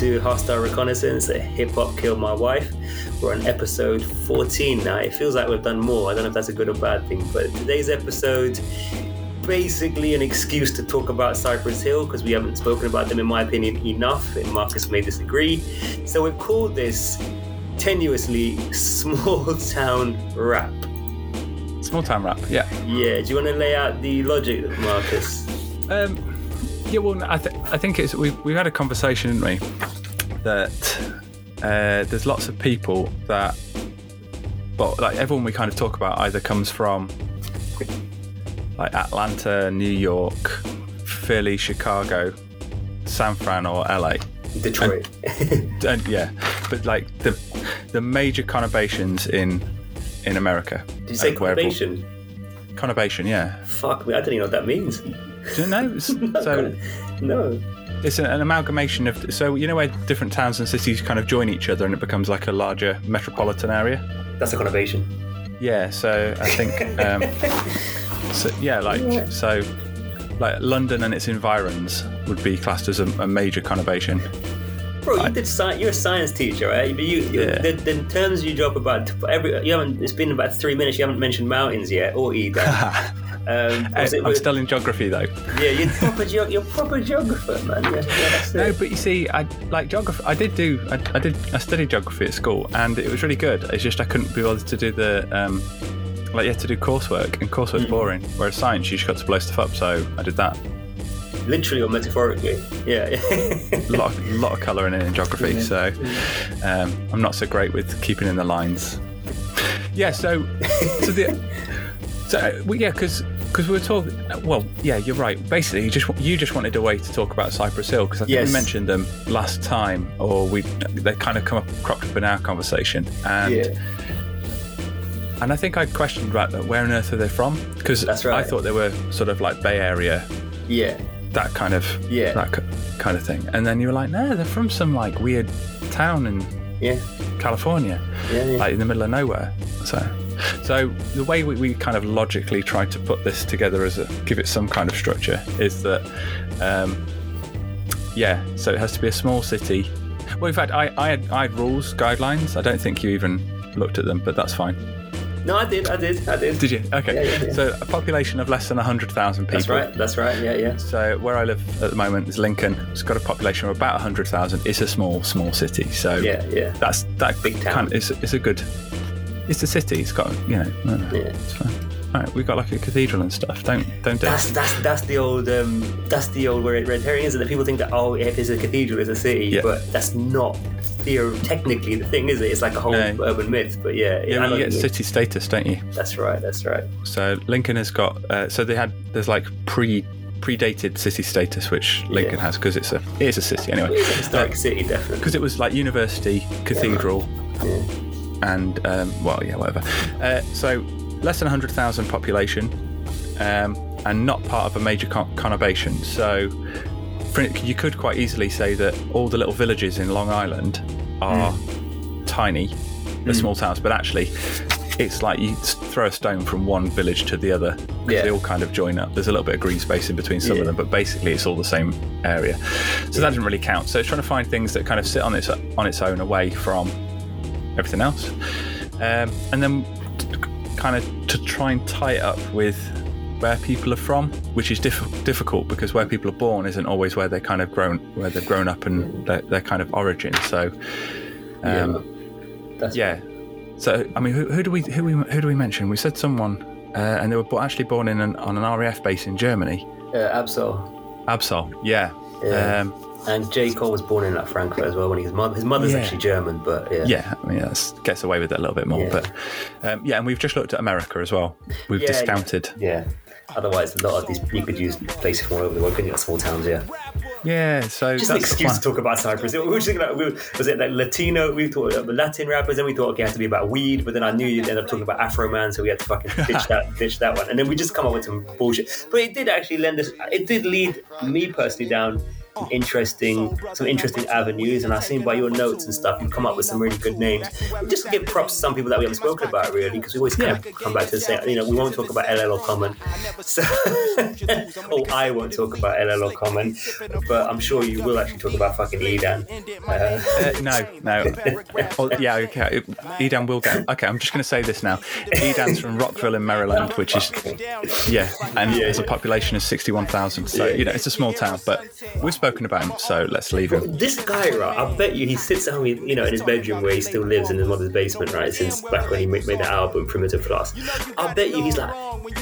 to Hostile Reconnaissance, a hip hop killed my wife. We're on episode 14 now. It feels like we've done more. I don't know if that's a good or bad thing, but today's episode basically an excuse to talk about Cypress Hill because we haven't spoken about them, in my opinion, enough, and Marcus may disagree. So we've called this tenuously small town rap. Small town rap, yeah. Yeah, do you want to lay out the logic, Marcus? Um, yeah, well, I, th- I think it's we we had a conversation, didn't we? That uh, there's lots of people that, but like everyone we kind of talk about either comes from like Atlanta, New York, Philly, Chicago, San Fran, or LA. Detroit. And, and yeah, but like the the major conurbations in in America. Did you say conurbation? Conurbation, yeah. Fuck me, I don't even know what that means. Do you know? It's- so No. it's an, an amalgamation of. So you know where different towns and cities kind of join each other, and it becomes like a larger metropolitan area. That's a conurbation. Yeah. So I think. Um, so yeah, like so, like London and its environs would be classed as a, a major conurbation. Bro, you did science. You're a science teacher, right? But you, you Yeah. the, the terms you drop about every. You haven't. It's been about three minutes. You haven't mentioned mountains yet, or either. um, was it- I'm still in geography though. yeah, you're proper. Geog- you're proper geographer, man. Yeah, yeah, No, but you see, I like geography. I did do. I, I did. I studied geography at school, and it was really good. It's just I couldn't be bothered to do the. Um, like you had to do coursework, and coursework's boring. Whereas science, you just got to blow stuff up. So I did that. literally or metaphorically. Yeah. a lot, of, lot of colouring in in geography, so um, I'm not so great with keeping in the lines. Yeah, so so the so well, yeah, because because we were talking. Well, yeah, you're right. Basically, you just you just wanted a way to talk about Cypress Hill because I think Yes. we mentioned them last time, or we they kind of come up cropped up in our conversation, and yeah. and I think I questioned about that. Where on earth are they from? Because That's I thought they were sort of like Bay Area Yeah. that kind of Yeah. that kind of thing. And then you were like, no, they're from some like weird town in Yeah. California, Yeah. yeah. like in the middle of nowhere. So, so the way we, we kind of logically tried to put this together as a give it some kind of structure is that, um, yeah. So it has to be a small city. Well, in fact, I I had, I had rules guidelines. I don't think you even looked at them, but that's fine. no, I did. I did. I did. Did you? Okay. Yeah, yeah, yeah. So a population of less than hundred thousand people. That's right. That's right. Yeah. Yeah. So where I live at the moment is Lincoln. It's got a population of about hundred thousand. It's a small, small city. So Yeah. Yeah. that's that Big town. Kind of, it's, it's a good. It's a city. It's got you know. uh, Yeah. It's fine. All right, we've got like a cathedral and stuff. Don't don't do That's it. that's that's the old um, that's the old red red herring, isn't it? People think that oh, if it's a cathedral, it's a city, Yeah. but that's not theor- technically the thing, is it? It's like a whole No. urban myth. But yeah, Yeah, well, you get what you mean. city status, don't you? That's right. That's right. So Lincoln has got. Uh, so they had. There's like pre predated city status, which Lincoln Yeah. has because it's a it is a city anyway. It's a historic city, definitely. Because it was like university, cathedral, Yeah. And um, well, yeah, whatever. Uh, so less than 100,000 population, um, and not part of a major con- conurbation. So for, you could quite easily say that all the little villages in Long Island are tiny, they're small towns, but actually. It's like you throw a stone from one village to the other because Yeah. they all kind of join up. There's a little bit of green space in between some Yeah. of them, but basically it's all the same area. So that doesn't really count. So it's trying to find things that kind of sit on its on its own away from everything else, um, and then t- kind of to try and tie it up with where people are from, which is diff- difficult because where people are born isn't always where they're kind of grown, where they've grown up and their, their kind of origin. So, um, yeah. That's yeah. So I mean, who, who do we who we who do we mention? We said someone, uh, and they were actually born in an, on an RAF base in Germany. Uh, Absol. Absol, yeah. Yeah. Um, And J. Cole was born in like Frankfurt as well. When his mother, his mother's Yeah. actually German, but yeah. Yeah, I mean, that gets away with it a little bit more. Yeah. But um, yeah, and we've just looked at America as well. We've Yeah, discounted. Yeah. Otherwise, a lot of these you could use places from all over the world, couldn't you? Small towns, yeah. Yeah, so Just an excuse to talk about Cypress. We were thinking, we, was it like Latino? We thought about Latin rappers, then we thought, okay, it had to be about weed, but then I knew you'd end up talking about Afroman, so we had to fucking ditch that, ditch that one, and then we just come up with some bullshit. But it did actually lend us. It did lead me personally down some interesting, some interesting avenues. And I've seen by your notes and stuff, you've come up with some really good names. Just to give props to some people that we haven't spoken about really, because we always kind of come back to the same. You know, we won't talk about LL or Common, so oh, I won't talk about LL or Common, but I'm sure you will actually talk about fucking Edan. Uh, Uh, no, no. oh, yeah, okay. Edan will go. Okay, I'm just going to say this now. Edan's from Rockville in Maryland, which is, yeah, and Yeah, has a population of 61,000. So, Yeah. you know, it's a small town, but we've spoken about him, so let's leave him. this guy, right? I bet you he sits at home, you know, in his bedroom where he still lives in his mother's basement, right? Since back when he made, made the album Primitive Plus. I bet you he's like,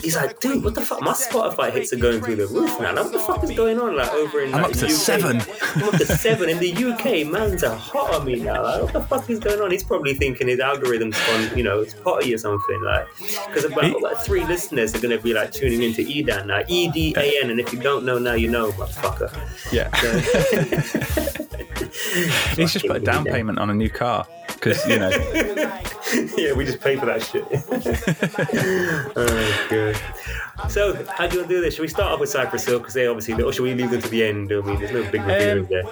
he's like, dude, what the fuck? My Spotify hits are going through the roof now. Like, what the fuck is going on? Like over in I'm up to UK? seven. I'm up to seven in the UK. Man's are hot on me now. Like, what the fuck is going on? He's probably thinking his algorithm's on, you know, it's potty or something. Like, because about He- like three listeners are going to be like tuning into Edan now, E D A N, and if you don't know now, you know, motherfucker. Yeah. He's just put a down payment on a new car because, you know, yeah, we just pay for that shit. oh, good. So, how do you want to do this? Should we start off with Cypress Hill? Because they obviously, or should we leave them to the end? I mean, there's no big review Um, there.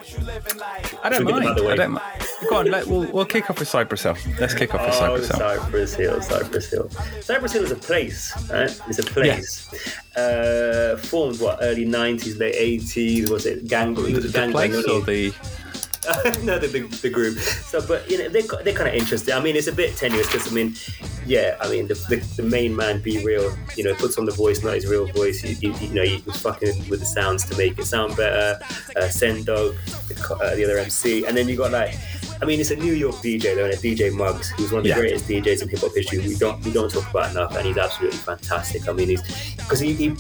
I don't Should we get them mind. out of the way? I don't mind. Go on, let, we'll, we'll kick off with Cypress Hill. Let's kick off with Oh, Cypress Hill. Cypress Hill, Cypress Hill. Cypress Hill is a place, right? It's a place. Uh, formed, what, early 90s, late 80s? Was it Gang? It was The gang place bang, or the. no, the, the, the group. So, but you know, they're, they're kind of interesting. I mean, it's a bit tenuous because I mean, yeah, I mean, the, the, the main man, B-Real, you know, puts on the voice, not his real voice. You, know, he was fucking with the sounds to make it sound better. Uh, Sen Dog, the, uh, the other MC, and then you got like. I mean, it's a New York DJ though, and a DJ Muggs, who's one of the Yeah. greatest DJs in hip hop history. We don't we don't talk about enough, and he's absolutely fantastic. I mean, he's because he, he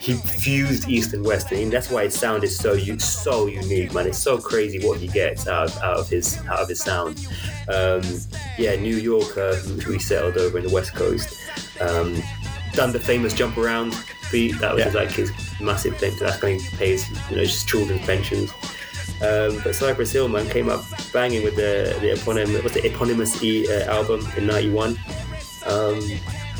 he fused East and West, and that's why his sound is so so unique, man. It's so crazy what he gets out, out of his out of his sound. Um, yeah, New Yorker, who he settled over in the West Coast. Um, done the famous jump around beat. That was Yeah. like his massive thing. That's going to pay his you know just children's pensions. Um, but Cypress Hill man came up banging with the the eponymous what's the eponymous E uh, album in '91. Um,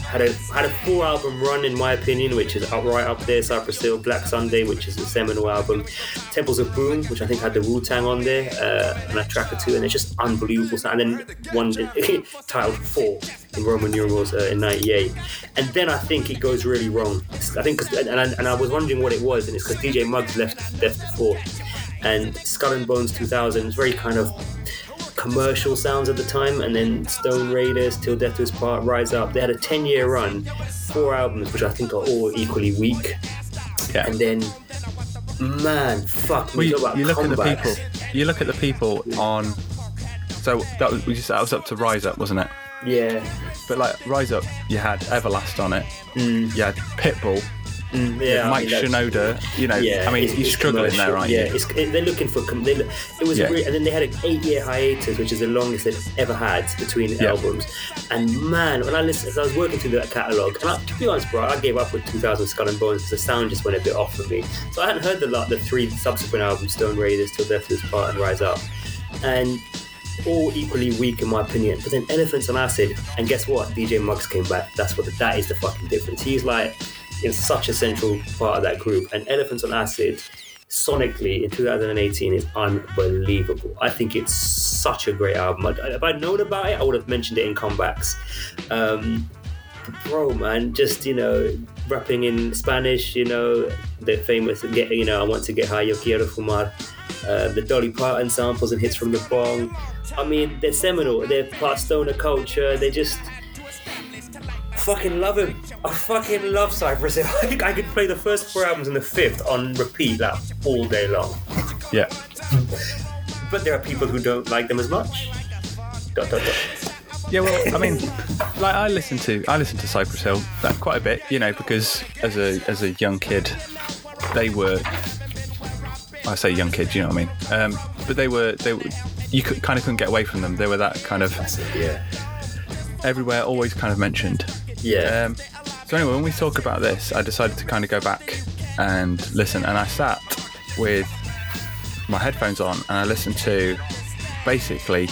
had a had a full album run in my opinion, which is up right up there. Cypress Hill, Black Sunday, which is a seminal album. Temples of Boom, which I think had the Wu Tang on there, uh, and a track or two, and it's just unbelievable. And then one titled Four in Roman numerals uh, in '98, and then I think it goes really wrong. I think, and I, and I was wondering what it was, and it's because DJ Muggs left left before, and Skull and Bones 2000 is very kind of commercial sounds at the time, and then Stone Raiders, Till Death Do Us Part, Rise Up. They had a 10 year run, four albums, which I think are all equally weak. Yeah. And then, man, fuck, Well, we you, talk about you look at the people. You look at the people on. So that was we just that was up to Rise Up, wasn't it? Yeah, But like Rise Up, you had Everlast on it. Mm. You had Pitbull, mm, yeah. I Mike mean, Shinoda. You know, Yeah, I mean, it's- you're struggling there, right? yeah, it's, it, they're looking for. They, look- it was, Yeah. a re- and then they had an eight-year hiatus, which is the longest they've ever had between Yeah. albums. And man, when I listened, as I was working through that catalog, and I, to be honest, bro, I gave up with 2000 Skull and Bones because the sound just went a bit off for me. So I hadn't heard the lot, the three subsequent albums, Stone Raiders, Till Death Us Part, and Rise Up, and all equally weak in my opinion. But then Elephants on Acid, and guess what? DJ Muggs came back. That's what the, that is the fucking difference. He's like in such a central part of that group. And Elephants on Acid, sonically in 2018, is unbelievable. I think it's such a great album. If I'd known about it, I would have mentioned it in comebacks. Um, bro, man, just you know, rapping in Spanish, you know, the famous get, you know, I want to get high, yo quiero fumar. Uh, the Dolly Parton samples and hits from the bong. I mean, they're seminal. They're part stoner culture. They're just fucking love him. I fucking love Cypress Hill. I think I could play the first four albums and the fifth on repeat, like all day long. Yeah. But there are people who don't like them as much. Dot, dot, dot. Yeah, well, I mean, like I listen to I listen to Cypress Hill that quite a bit, you know, because as a as a young kid, they were. I say young kid, you know what I mean? Um, but they were they were you could, kind of couldn't get away from them. They were that kind of it, yeah. everywhere, always kind of mentioned. Yeah. Um, so anyway, when we talk about this, I decided to kind of go back and listen, and I sat with my headphones on and I listened to basically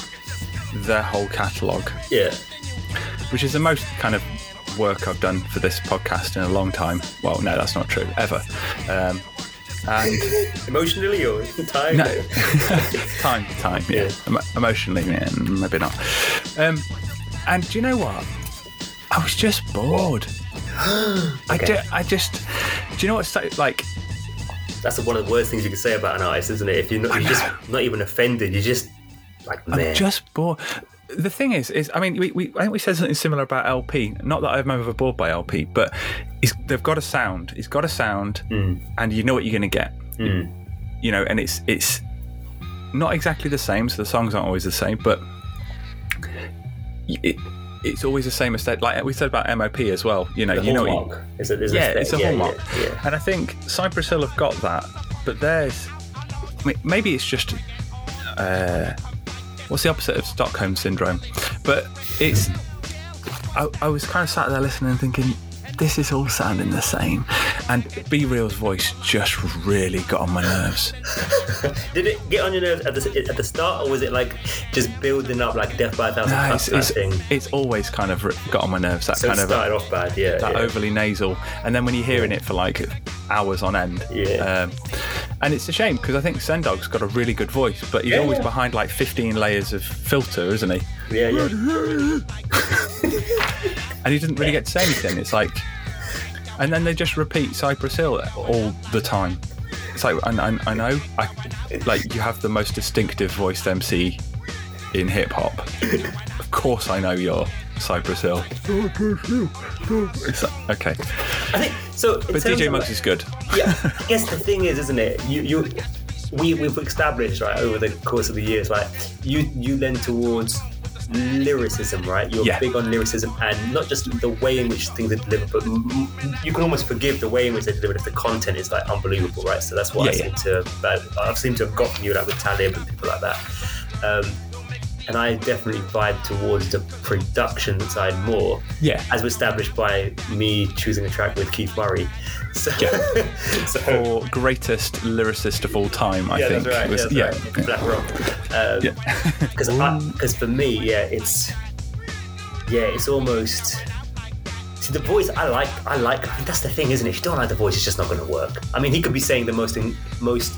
their whole catalogue, yeah. which is the most kind of work I've done for this podcast in a long time. Well, no, that's not true ever. Um, and Emotionally or time? no, time, time, yeah, Yeah. Emo- emotionally, yeah, maybe not. Um, and do you know what? I was just bored. I, Okay. ju- I just, do you know what's so, like? That's one of the worst things you can say about an artist, isn't it? If you're not, you're just not even offended, you're just like, man. I'm just bored. The thing is, is I mean, we, we I think we said something similar about LP. Not that I'm ever bored by LP, but they've got a sound. He's got a sound, hmm. and you know what you're going to get. Hmm. You know, and it's it's not exactly the same. So the songs aren't always the same, but it, it's always the same mistake. Like we said about MOP as well. You know, the you know, what you- Is it, is yeah, it- it's a yeah, hallmark. Yeah, yeah. And I think Cypress Hill have got that, but there's I mean, maybe it's just uh, what's the opposite of Stockholm syndrome? But it's I, I was kind of sat there listening and thinking. This is all sounding the same, and B-Real's voice just really got on my nerves. Did it get on your nerves at the, at the start, or was it like just building up like Death by a Thousand No, Cuts it's, it's, it's always kind of got on my nerves. That So it kind of started off bad, yeah. that yeah. overly nasal, and then when you're hearing it for like hours on end, Yeah. Um, and it's a shame because I think Sen Dog's got a really good voice, but he's Yeah, always yeah. behind like 15 layers of filter, isn't he? yeah, yeah. And he doesn't really get to say anything. It's like, and then they just repeat Cypress Hill all the time. It's like I, I, I know, I, like you have the most distinctive voiced MC in hip hop. of course, I know you're Cypress Hill. Like, okay, I think so. but DJ Muggs is good. yeah, I guess the thing is, isn't it? You you we we've established right over the course of the years, like you you lend towards lyricism, right? You're Yeah. big on lyricism and not just the way in which things are delivered, but you can almost forgive the way in which they're delivered if the content is like unbelievable, right? So that's what I Yeah, seem to I've seemed to have got from you, like with Talib and people like that. Um, and I definitely vibe towards the production side more Yeah. as established by me choosing a track with Keith Murray. So, so or greatest lyricist of all time, I yeah, think. that's right. was- yeah, that's right. Black Rock. Because um, because for me, yeah, it's yeah, it's almost. See the voice, I like. I like. I mean, that's the thing, isn't it? If you don't like the voice, it's just not going to work. I mean, he could be saying the most, most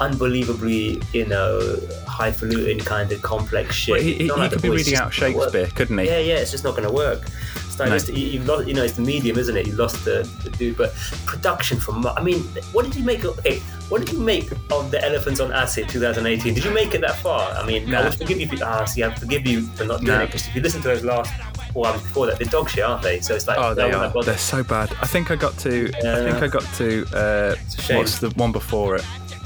unbelievably, you know, highfalutin kind of complex shit. Well, he, he, he like could be reading out just not gonna work. Shakespeare, couldn't he? Yeah, yeah, it's just not going to work. Stylist, you, you've lost, you know, it's the medium, isn't it? You lost the, the dude, but production from. I mean, what did you make? Of, okay, what did you make of the Elephants on Acid 2018? Did you make it that far? I mean, I would forgive you. If you ah, see, I forgive you for not doing No. it because if you listen to those last four albums before that, they're dog shit, aren't they? So it's like, Oh, they are. They're so bad. I think I got to. I think I got to. Uh, what's the one before it?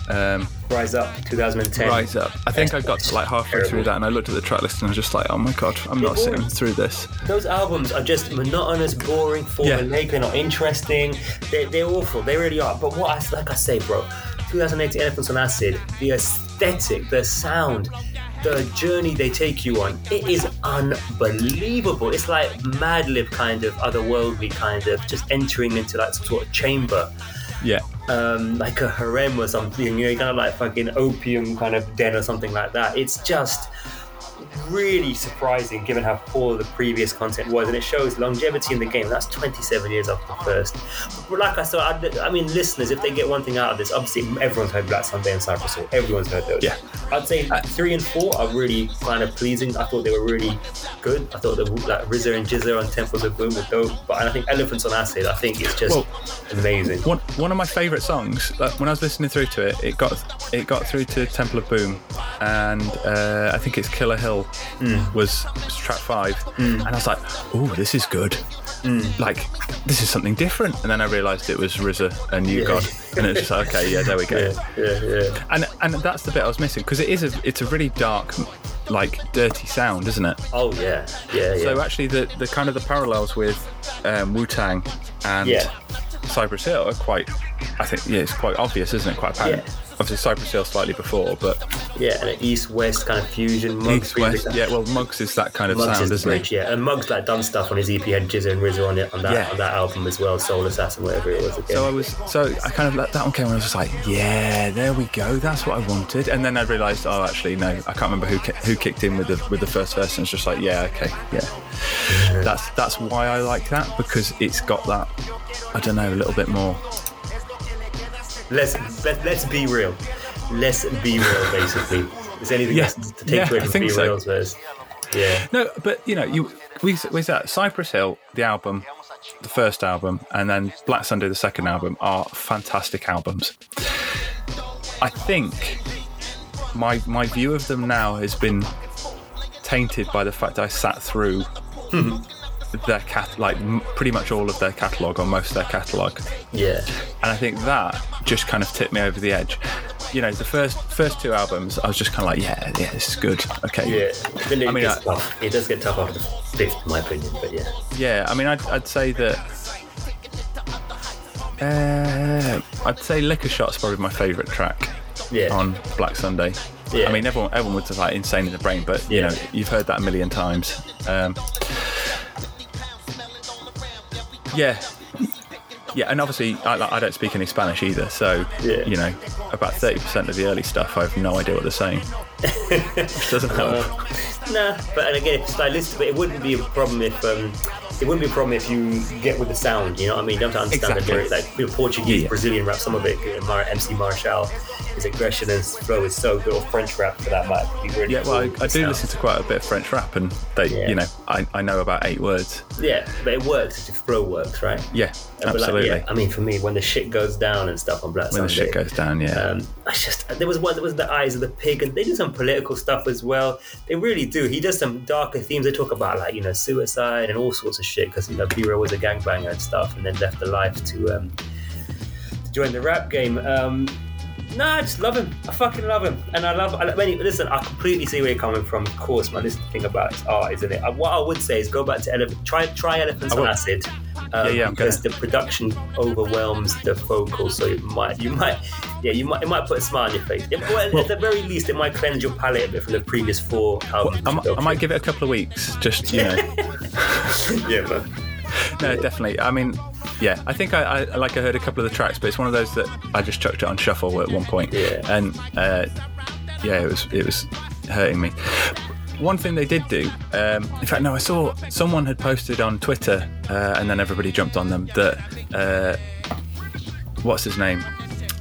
Um, Rise Up 2010. Rise Up. I think I got to like halfway Terrible. through that, and I looked at the track list and I was just like, "Oh my god, I'm not They're sitting boring. through this." Those albums are just monotonous, boring, formulaic. They're not interesting. They're, they're awful. They really are. But what I like, I say, bro, 2018 Elephants on Acid, the aesthetic, the sound, the journey they take you on, it is unbelievable. It's like Madlib kind of otherworldly kind of just entering into like some sort of chamber Yeah. um, like a harem or something, you know, kind of like fucking opium kind of den or something like that. It's just really surprising given how poor the previous content was, and it shows longevity in the game. That's 27 years after the first. But like I said, I, I mean, listeners, if they get one thing out of this, obviously everyone's heard Black Sunday and Cypress Hill. Everyone's heard those. Yeah. I'd say three and four are really kind of pleasing. I thought they were really good. I thought the like RZA and GZA on Temples of Boom were dope. But I think Elephants on Acid, I think it's just Well, amazing. One one of my favourite songs. Like, when I was listening through to it, it got it got through to Temple of Boom, and uh, I think it's Killa Hill Mm. was, was track five, and I was like, "Oh, this is good." Mm. Like this is something different, and then I realised it was RZA and New Yeah. God, and it's just like, okay, yeah, there we go. Yeah, yeah, yeah. And and that's the bit I was missing because it is a it's a really dark, like dirty sound, isn't it? Oh yeah, yeah, yeah. So actually, the, the kind of the parallels with um, Wu Tang and Yeah. Cypress Hill are quite. I think yeah, it's quite obvious, isn't it? Quite apparent. Yeah. Obviously, Cypress Hill slightly before, but yeah, and an east-west kind of fusion. Muggs East West. Yeah, well, Muggs is that kind of Muggs sound, is isn't bridge, he? yeah, and Muggs like done stuff on his EP had GZA and RZA on it on that Yeah. on that album as well, Soul Assassin, whatever it was again. So I was, so I kind of let that one came, and I was just like, yeah, there we go, that's what I wanted. And then I realised, oh, actually, no, I can't remember who who kicked in with the with the first verse, and it's just like, yeah, okay, yeah, that's that's why I like that because it's got that, I don't know, a little bit more let's let, let's be real. Let's be real. Basically, is anything Yeah. else to take Yeah, away from be so. real's verse? Yeah, No, but you know, you we we that Cypress Hill, the album, the first album, and then Black Sunday, the second album, are fantastic albums. I think my my view of them now has been tainted by the fact I sat through hmm. Their cat like m- pretty much all of their catalog or most of their catalog, yeah, and I think that just kind of tipped me over the edge. You know, the first first two albums, I was just kind of like, yeah, yeah, this is good. Okay, yeah. Then it I mean, gets I- tough. It does get tough after the fifth, in my opinion. But yeah, Yeah, I mean, I'd, I'd say that. Uh, I'd say Lick a Shot's probably my favourite track yeah, on Black Sunday. Yeah. I mean, everyone everyone would say like insane in the brain, but you Yeah. know, you've heard that a million times. Um, yeah, yeah, and obviously I, I don't speak any Spanish either, so Yeah. you know, about thirty percent of the early stuff, I have no idea what they're saying. Doesn't help. Nah, but and again, stylistically, it wouldn't be a problem if um, it wouldn't be a problem if you get with the sound. You know what I mean? You don't have to understand Exactly. the lyrics. Like know, Portuguese, Yeah, yeah. Brazilian rap, some of it. uh, Mar- MC Marshall, his aggression and his flow is so good. Or French rap for that matter. Be really Yeah, well, I, I with do sound. listen to quite a bit of French rap, and they, Yeah. you know, I, I know about eight words. Yeah, but it works if the flow works, right? Yeah, But like, absolutely. yeah, I mean, for me, when the shit goes down and stuff on Black when the shit goes down, yeah. Um, I just there was one that was the eyes of the pig, and they do some political stuff as well. They really do. He does some darker themes. They talk about like you know suicide and all sorts of shit because you know B-Real was a gangbanger and stuff, and then left the life to um, to join the rap game. Um, Nah, I just love him. I fucking love him, and I love. I, I mean, listen, I completely see where you're coming from. Of course, man. This is the thing about his art, isn't it? Uh, What I would say is go back to elephant. Try try elephants on acid. Um, Yeah, yeah, because the production overwhelms the vocals, so it might, you might, yeah, you might, it might put a smile on your face. It, well, at the very least, it might cleanse your palate a bit from the previous four albums. I, might, I might give it a couple of weeks, just you know. yeah, man. no, definitely. I mean, yeah, I think I, I like I heard a couple of the tracks, but it's one of those that I just chucked it on shuffle at one point, Yeah. and uh, yeah, it was it was hurting me. One thing they did do, um, in fact, no, I saw someone had posted on Twitter, uh, and then everybody jumped on them that uh, what's his name?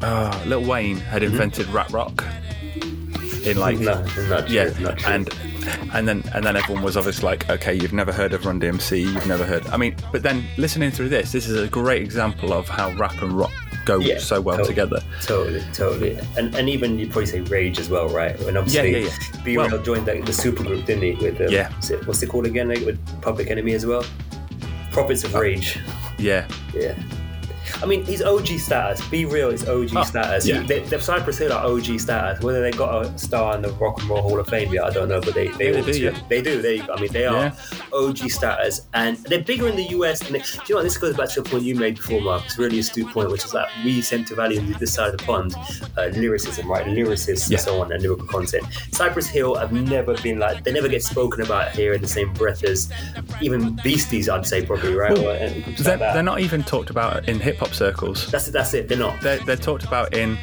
Oh, Lil Wayne had invented rap rock in like No, yeah, and and then and then everyone was obviously like, okay, you've never heard of Run DMC, you've never heard. I mean, but then listening through this, this is a great example of how rap and rock go Yeah, so well totally. together. Totally, totally, and and even you probably say Rage as well, right? And obviously, Yeah, yeah, yeah. Well- joined the, the supergroup, didn't he? With um, Yeah. it- what's it called again? Like, with Public Enemy as well. Prophets Uh, of Rage. Yeah, Yeah. I mean, he's OG status. B-Real, it's OG Oh, status. yeah. He, they, the Cypress Hill are OG status. Whether they got a star in the Rock and Roll Hall of Fame yet, I don't know, but they they, they do, yeah. They do. They, I mean, they are Yeah. OG status, and they're bigger in the US. And they, do you know what? This goes back to a point you made before, Mark. It's really a astute point, which is that we tend to value this side of the pond uh, lyricism, right? Lyricists Yeah. and so on, and lyrical content. Cypress Hill have never been like they never get spoken about here in the same breath as even Beasties. I'd say probably right. Well, Or, uh, they're, that. they're not even talked about in hip hop circles. That's it. That's it. They're not. They're, they're talked about in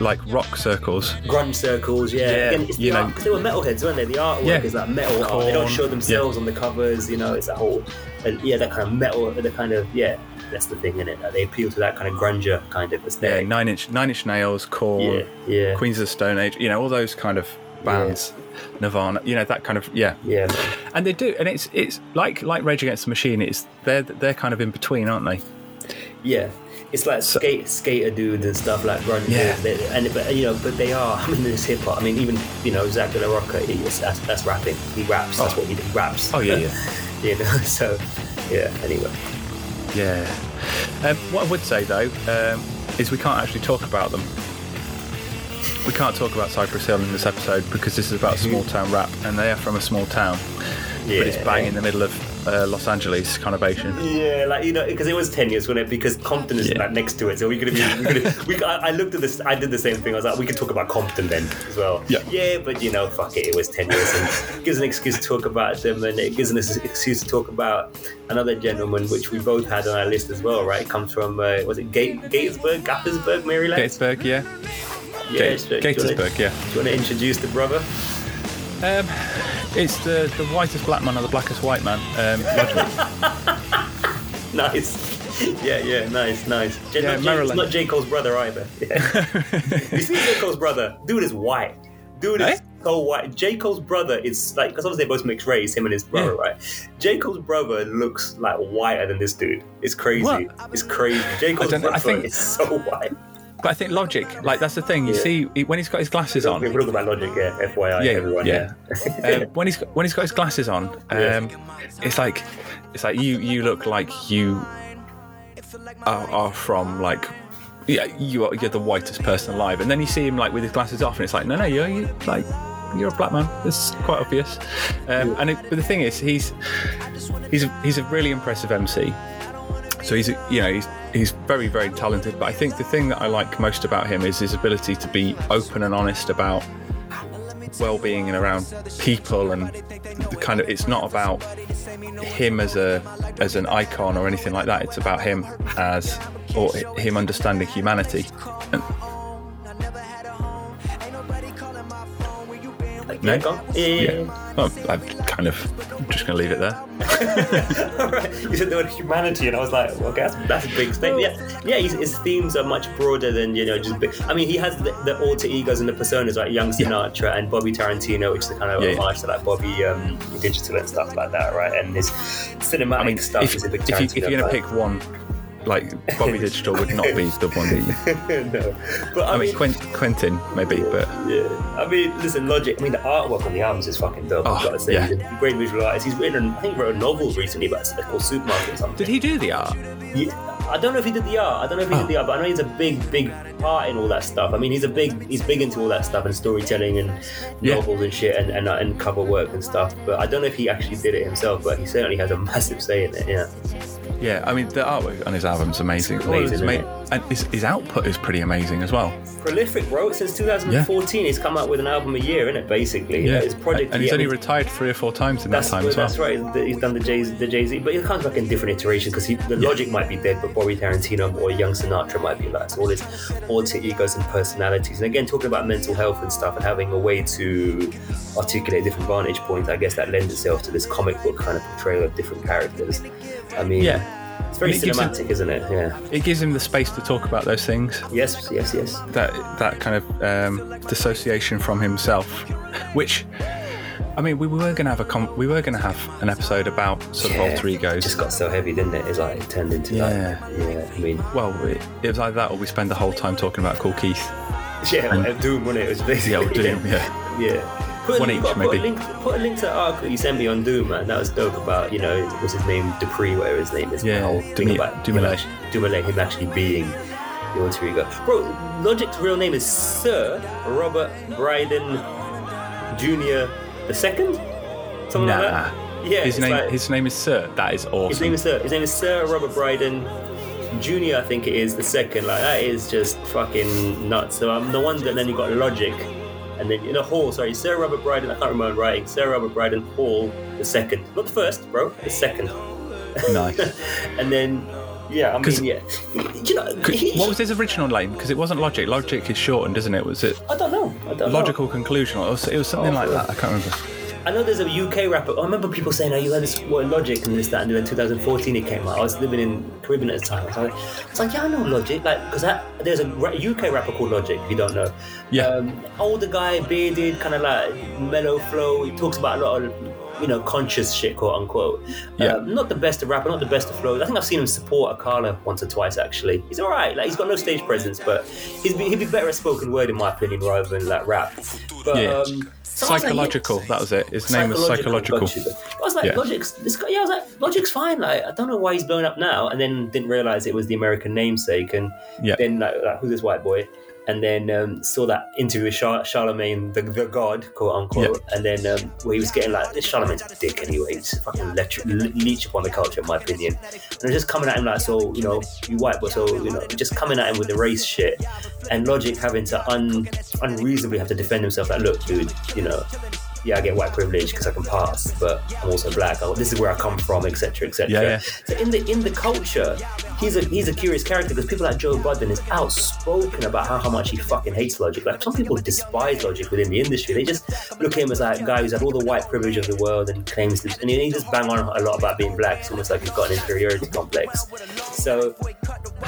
like rock circles. grunge circles, yeah. Yeah, Again, it's the you know. art because they were metalheads, weren't they? The artwork Yeah. is that metal art. They don't show themselves on the covers, you know. It's that whole, and yeah, that kind of metal, the kind of yeah. That's the thing in it. They appeal to that kind of grunger kind of Yeah. Nine Inch Nine Inch Nails, yeah, yeah, Queens of the Stone Age. You know, all those kind of bands. Nirvana. You know that kind of yeah. yeah. And they do, and it's it's like like Rage Against the Machine. It's they're they're kind of in between, aren't they? Yeah, it's like skate skater dudes and stuff like grunge. Yeah. They, and but you know, but they are. I mean, it's hip hop. I mean, even you know, Zack de la Rocha, he, is- that's, that's rapping. He raps. That's Oh. what he he raps. Oh yeah, yeah. you know. So yeah. Anyway. Yeah. Um, what I would say though um, is we can't actually talk about them. We can't talk about Cypress Hill in this episode because this is about small town rap, and they are from a small town, Yeah. but it's bang in the middle of uh, Los Angeles kind conurbation. Yeah, like you know, because it was ten years, wasn't it? Because Compton is Yeah. like next to it, so we could have. We could have we, I, I looked at this. I did the same thing. I was like, we could talk about Compton then as well. Yeah. yeah, but you know, fuck it. It was ten years, and it gives an excuse to talk about them, and it gives an excuse to talk about another gentleman, which we both had on our list as well. Right? It comes from uh, was it Gate, Gatesburg, Gaithersburg, Maryland? Gatesburg, yeah. yeah, Gate- so- do wanna- Gatesburg, yeah. Do you want to introduce the brother? Um, it's the, the whitest black man or the blackest white man. Um, Nice. yeah, yeah, nice, nice. J- Yeah, not, J- Maryland. not J. Cole's brother either. Yeah. you see J. Cole's brother? Dude is white. Dude is Eh? so white. J. Cole's brother is like, because obviously they both mixed race, him and his brother, Yeah. right? J. Cole's brother looks like whiter than this dude. It's crazy. What? It's crazy. J. Cole's brother think- is so white. But I think logic, like that's the thing. You Yeah. see, he- when he's got his glasses on, We're talking about logic, yeah. FYI, yeah, everyone. yeah. um, when he's when he's got his glasses on, Yeah. um, it's like it's like you you look like you are, are from like yeah you are you're the whitest person alive, and then you see him like with his glasses off, and it's like no no you're you, like you're a black man. It's quite obvious. Um, and it, but the thing is, he's he's a, he's a really impressive MC. So he's you know he's he's very very talented. But I think the thing that I like most about him is his ability to be open and honest about well-being and around people and the kind of it's not about him as a as an icon or anything like that it's about him as or him understanding humanity and, No? Yeah, yeah, yeah. yeah well, I'm kind of I'm just going to leave it there Alright, you said the word humanity, and I was like, well, okay, that's, that's a big statement. Yeah, yeah. His, his themes are much broader than you know just. Big, I mean, he has the, the alter egos and the personas like Young Sinatra and Bobby Tarantino, which is the kind of Yeah, yeah. homage to like Bobby um, Digital and stuff like that, right? And his cinematic I mean stuff if, is a big if, you, if you're going to pick one like Bobby Digital would not be the one that you no, but I, I mean mean. Quent, Quentin maybe but yeah, I mean, listen, Logic. I mean, the artwork on the albums is fucking dope. I've Oh, got to say, yeah. he's a great visual artist. He's written, I think, wrote a novel recently, but it's called Supermarket or something. did he do the art Yeah, I don't know if he did the art. I don't know if he Oh. did the art, but I know he's a big, big part in all that stuff. I mean, he's a big, he's big into all that stuff and storytelling and Yeah. novels and shit and, and, uh, and cover work and stuff. But I don't know if he actually did it himself. But he certainly has a massive say in it. Yeah, Yeah, I mean the artwork on his album's amazing. It's amazing, It's isn't ama- and his, his output is pretty amazing as well. prolific, bro. Since 2014, he's come out with an album a year, in it basically. Yeah, his project. and he's yeah, only was- retired three or four times in that time as well. that's right. He's done the Jay the Jay Z, but it comes back in different iterations because the Logic might be dead, but Bobby Tarantino or Young Sinatra might be alive. So all his alter egos and personalities, and again talking about mental health and stuff, and having a way to articulate different vantage points. I guess that lends itself to this comic book kind of portrayal of different characters. I mean, Yeah. it's very it gives him- isn't it? Yeah. It gives him the space to talk about those things. Yes, yes, yes. That that kind of um, dissociation from himself, which. I mean, we were going to have a com- we were going to have an episode about sort Yeah, of alter egos. It just got so heavy, didn't it? It's like it turned into Yeah. like, yeah. I mean, well, it, it was either that or we spend the whole time talking about Kool Keith. yeah, And- Doom, wasn't it? It was basically Yeah, we'll do. Yeah, Yeah. Put, One each, gotta Put a, link, put a link to that article you sent me on Doom, man. That was dope about, you know, what's his name? Dupree, whatever his name is. Yeah, the whole thing Dumi- about him Dumoulin. actually- Dumoulin, him actually being the alter ego. Bro, Logic's real name is Sir Robert Bryson Jr. the second? Something like Nah. that? Yeah. his name like- his name is Sir. That is awesome. his name is Sir. His name is Sir Robert Bryson Junior. I think it is the second. Like that is just fucking nuts. So I'm the one that then you got Logic, and then in a Hall. Sorry, Sir Robert Bryson. I can't remember writing. Sir Robert Bryson Hall the second, not the first, bro. The second. nice. and then yeah, I mean yeah. You know, he- What was his original name? Because it wasn't Logic. Logic is shortened, isn't it? Was it I don't know. I don't know. Logical Conclusion? Or it was, it was something Oh, like that. I can't remember. I know there's a UK rapper. I remember people saying, "Oh, you heard this word Logic and this, that." And then in 2014 it came out. I was living in Caribbean at the time. I was like, I was like "Yeah, I know Logic." Like, because there's a UK rapper called Logic. If you don't know, Yeah. um, older guy, bearded, kind of like mellow flow. He talks about a lot of you know conscious shit, quote unquote. Yeah. Um, not the best of rapper, not the best of flows. I think I've seen him support Akala once or twice. Actually, he's all right. Like, he's got no stage presence, but he'd be, he'd be better at spoken word in my opinion rather than like rap. But, Yeah. um, so I was like, Psychological. That was it. His name was Psychological. I was like, Yeah. Logic's this guy. Yeah, I was like, Logic's fine. Like, I don't know why he's blown up now, and then didn't realize it was the American namesake, and Yeah. then like, like who's this white boy? And then um, saw that interview with Char- Charlemagne, the, the god, quote unquote, and then um, where he was getting like, this Charlemagne's a dick anyway. He's fucking electric, le- leech upon the culture, in my opinion. And just coming at him like, so you know, you white, but so you know, just coming at him with the race shit, and Logic having to un- unreasonably have to defend himself. Like, look, dude, you know, yeah, I get white privilege because I can pass, but I'm also black. This is where I come from, etc., etc. Yeah, yeah. So in the in the culture, he's a he's a curious character because people like Joe Budden is outspoken about how, how much he fucking hates logic. Like some people despise logic within the industry. They just look at him as like a guy who's had all the white privilege of the world and claims to, and he, just bang on a lot about being black. It's almost like he's got an inferiority complex. So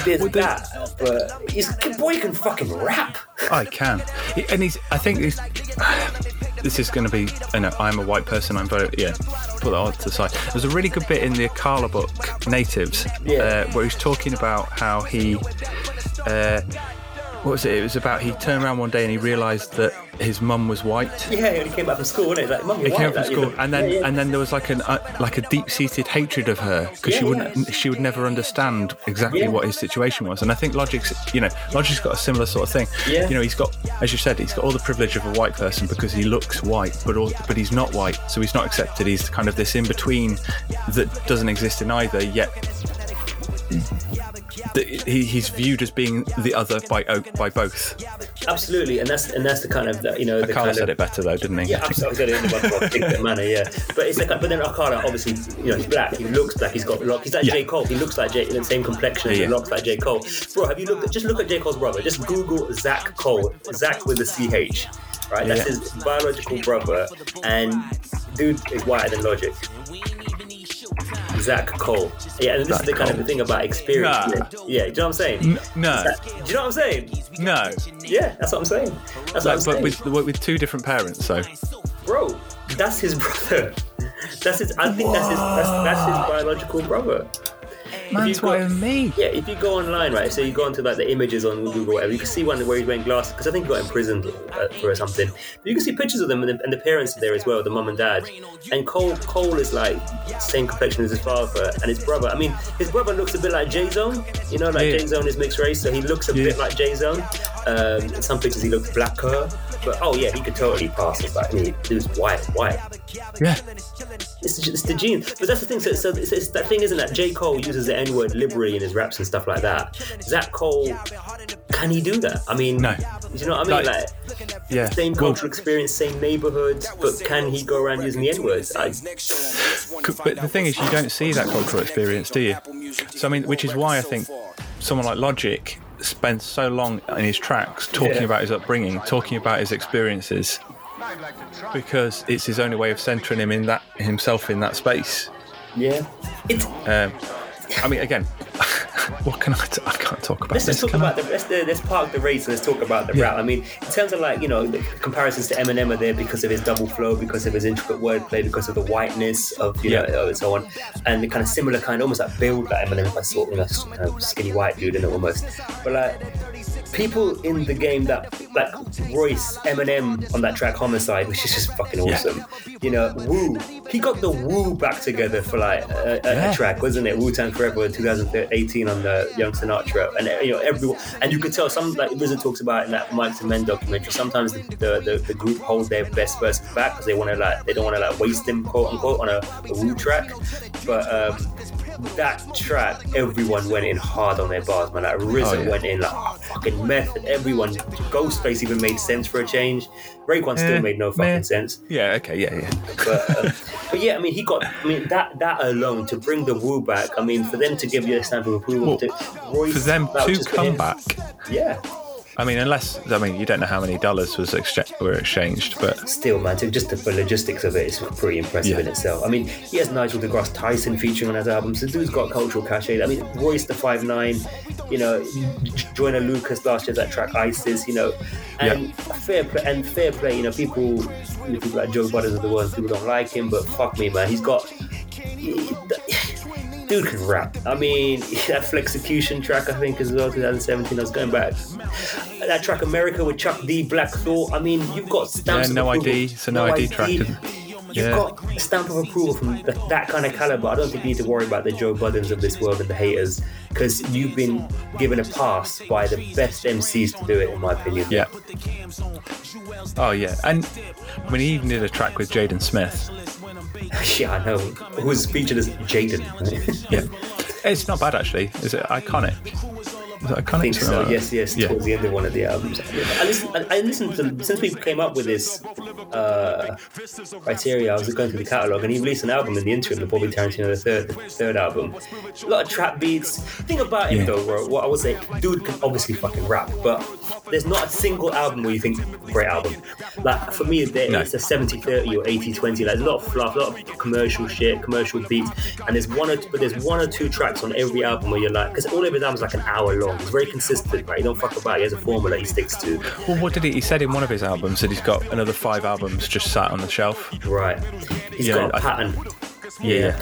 there's Well, that, but he's boy can fucking rap. I can, and he's. I think he's. This is going to be. Know I'm a white person. I'm very yeah. Put that on to the side. There's a really good bit in the Akala book, Natives, Yeah. uh, where he's talking about how he. Uh, what was it? It was about he turned around one day and he realised that his mum was white. Yeah, he came back from school, wasn't it? Like, mum, you're He came white, from like, school, and then yeah, yeah. and then there was like an uh, like a deep seated hatred of her because she wouldn't yeah. she would never understand exactly Yeah. what his situation was. And I think Logic's you know Logic's got a similar sort of thing. Yeah. You know, he's got as you said, he's got all the privilege of a white person because he looks white, but all, but he's not white, so he's not accepted. He's kind of this in between that doesn't exist in either. Yet that he, he's viewed as being the other by by both. absolutely, and that's and that's the kind of the, you know the kind said of it better though, didn't he? Yeah, absolutely. I was going to in a particular manner, yeah. But it's like, but then Akala, obviously, you know, he's black. He looks black. He's got lock. He's like Yeah. J Cole. He looks like J. The same complexion. Yeah, He looks like J Cole. Bro, have you looked? At, just look at J Cole's brother. Just Google Zach Cole. Zach with a CH. Right, that's his biological brother, and dude is whiter than Logic. Zach Cole. Yeah, and this Zach is the kind of Cole. the thing about experience. Nah. Yeah, do you know what I'm saying? N- no, Do you know what I'm saying? no, Yeah, that's what I'm saying. That's what I'm like, but saying. with with two different parents. So bro, that's his brother. That's his. I think that's his. That's, that's his biological brother. Man's got- whiter me. Yeah, if you go online, right, so you go onto like the images on Google, whatever, you can see one where he's wearing glasses because I think he got imprisoned uh, for something. But you can see pictures of them and the, and the parents are there as well, the mum and dad. And Cole, Cole is like same complexion as his father and his brother. I mean, his brother looks a bit like J Zone. You know, like Yeah. J Zone is mixed race, so he looks a Yeah. bit like J Zone. Um, in some pictures he looks blacker, but oh yeah, he could totally pass as like he was white, white. Yeah, It's, it's the gene, but that's the thing. So, so it's, it's, that thing isn't that J Cole uses the N word liberally in his raps and stuff like that. Zach Cole, can he do that? I mean, No. Do you know what I mean? Like- Like, yeah. same Well, cultural experience, same neighborhood, but can he go around using the N? I, c- but the thing is, you don't see that cultural experience, do you? So I mean, which is why I think someone like Logic spends so long in his tracks talking Yeah. about his upbringing, talking about his experiences, because it's his only way of centering him in that himself in that space. yeah. It's, Um, I mean, again, what can I? T- I can't talk about let's this. just talk can I? about the let's, let's park the race and let's talk about the Yeah. rap. I mean, in terms of like you know the comparisons to Eminem are there because of his double flow, because of his intricate wordplay, because of the whiteness of you Yeah. know and so on, and the kind of similar kind, almost like build like Eminem, if I saw you know kind of skinny white dude in it almost, but like. People in the game that like Royce, Eminem on that track Homicide, which is just fucking Yeah. awesome. You know, Woo. He got the Wu back together for like a, a, Yeah. a track, wasn't it? Wu Tang Forever in 2018 on the Young Sinatra, and you know everyone, and you could tell some like Wizard talks about in that Mike to Men documentary. Sometimes the, the, the, the group hold their best verses back because they want to like they don't want to like waste them quote unquote on a, a Wu track, but um, that track everyone went in hard on their bars, man. Like RZA Oh, yeah. went in like oh, fucking meth, and everyone Ghostface even made sense for a change. Raekwon still Eh, made no fucking sense. Yeah. Okay. Yeah. Yeah. But, um, but yeah, I mean, he got. I mean, that that alone to bring the Wu back. I mean, for them to give you a stamp of approval, Well, to, Royce, For them to come back. Yeah, I mean, unless I mean, you don't know how many dollars was were exchanged, but still, man, to just the, the logistics of it is pretty impressive Yeah. in itself. I mean, he has Neil deGrasse Tyson featuring on his album, so dude's got cultural cachet. I mean, Royce the Five Nine, you know, Joyner Lucas last year that track ISIS, you know, and fair play and fair play. You know, people, you know, people like Joe Budden are the ones people don't like him, but fuck me, man, he's got. Dude can rap. I mean, that Flexecution track, I think, as well, 2017. I was going back. That track, America with Chuck D, Black Thought. I mean, you've got stamps Yeah, no approval. ID. It's a no ID track, isn't? You've Yeah. got a stamp of approval from th- that kind of caliber. I don't think you need to worry about the Joe Buddens of this world and the haters because you've been given a pass by the best MCs to do it, in my opinion. yeah. Oh yeah, and I mean, he even did a track with Jaden Smith. yeah, I know. Who's featured as Jaden. Yeah, it's not bad actually. Is it iconic? That? I think so. Yes, yes. Yeah. Towards the end of one of the albums, I listened. I, listened to since we came up with this uh, criteria. I was going through the catalog, and he released an album in the interim, the Bobby Tarantino the third, the third album. A lot of trap beats. thing about him Yeah. though, bro, what I would say, dude can obviously fucking rap, but there's not a single album where you think great album. Like for me, there, No. it's a 70-30 or 80-20. Like there's a lot of fluff, a lot of commercial shit, commercial beats, and there's one or two, but there's one or two tracks on every album where you're like, because all of his albums like an hour long. It's very consistent, right? He don't fuck about. He has a formula he sticks to. Well, what did he? He said in one of his albums that he's got another five albums just sat on the shelf. Right. He's Yeah, got a I- pattern. Yeah.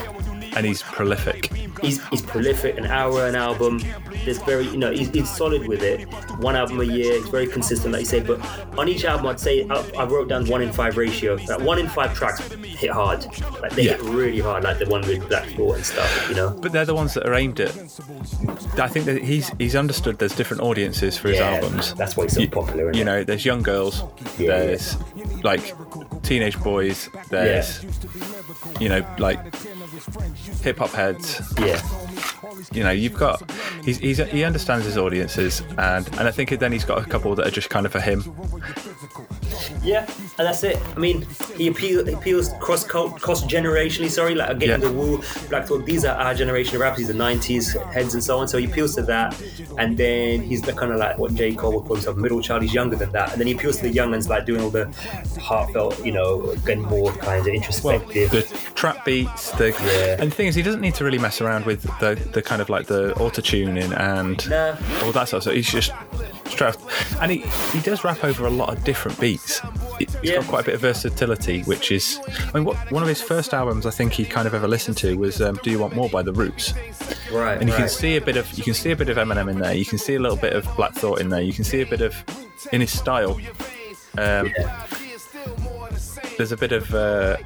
And he's prolific. He's, he's prolific, an hour an album. There's very, you know, he's, he's solid with it. One album a year, he's very consistent, like you say. But on each album, I'd say I, I wrote down one in five ratio. Like one in five tracks hit hard. Like they Yeah. hit really hard, like the one with Black Thought and stuff, you know? But they're the ones that are aimed at. I think that he's he's understood there's different audiences for his Yeah, albums. that's why he's so you, popular, You it? know, there's young girls, Yeah, there's like teenage boys, there's you know like hip hop heads. Yeah. You know, you've got he's, he's he understands his audiences, and and I think then he's got a couple that are just kind of for him. Yeah, and that's it. I mean, he, appeal, he appeals cross cross generationally. Sorry, like again, Yeah. the Wu, Black Thought. These are our generation of rappers. These are '90s heads and so on. So he appeals to that, and then he's the kind of like what J Cole would call himself, middle child. He's younger than that, and then he appeals to the young ones, like doing all the heartfelt, you know, getting more kind of Well, introspective. the trap beats, the Yeah. and the thing is, he doesn't need to really mess around with the the kind of like the auto tuning and Nah. all that sort of stuff. He's just straight, and he he does rap over a lot of different beats. He- He's Yeah. got quite a bit of versatility, which is, I mean, what, one of his first albums I think he kind of ever listened to was um, "Do You Want More" by The Roots, right, and you can see a bit of you can see a bit of Eminem in there. You can see a little bit of Black Thought in there. You can see a bit of in his style. Um, Yeah. there's a bit of uh,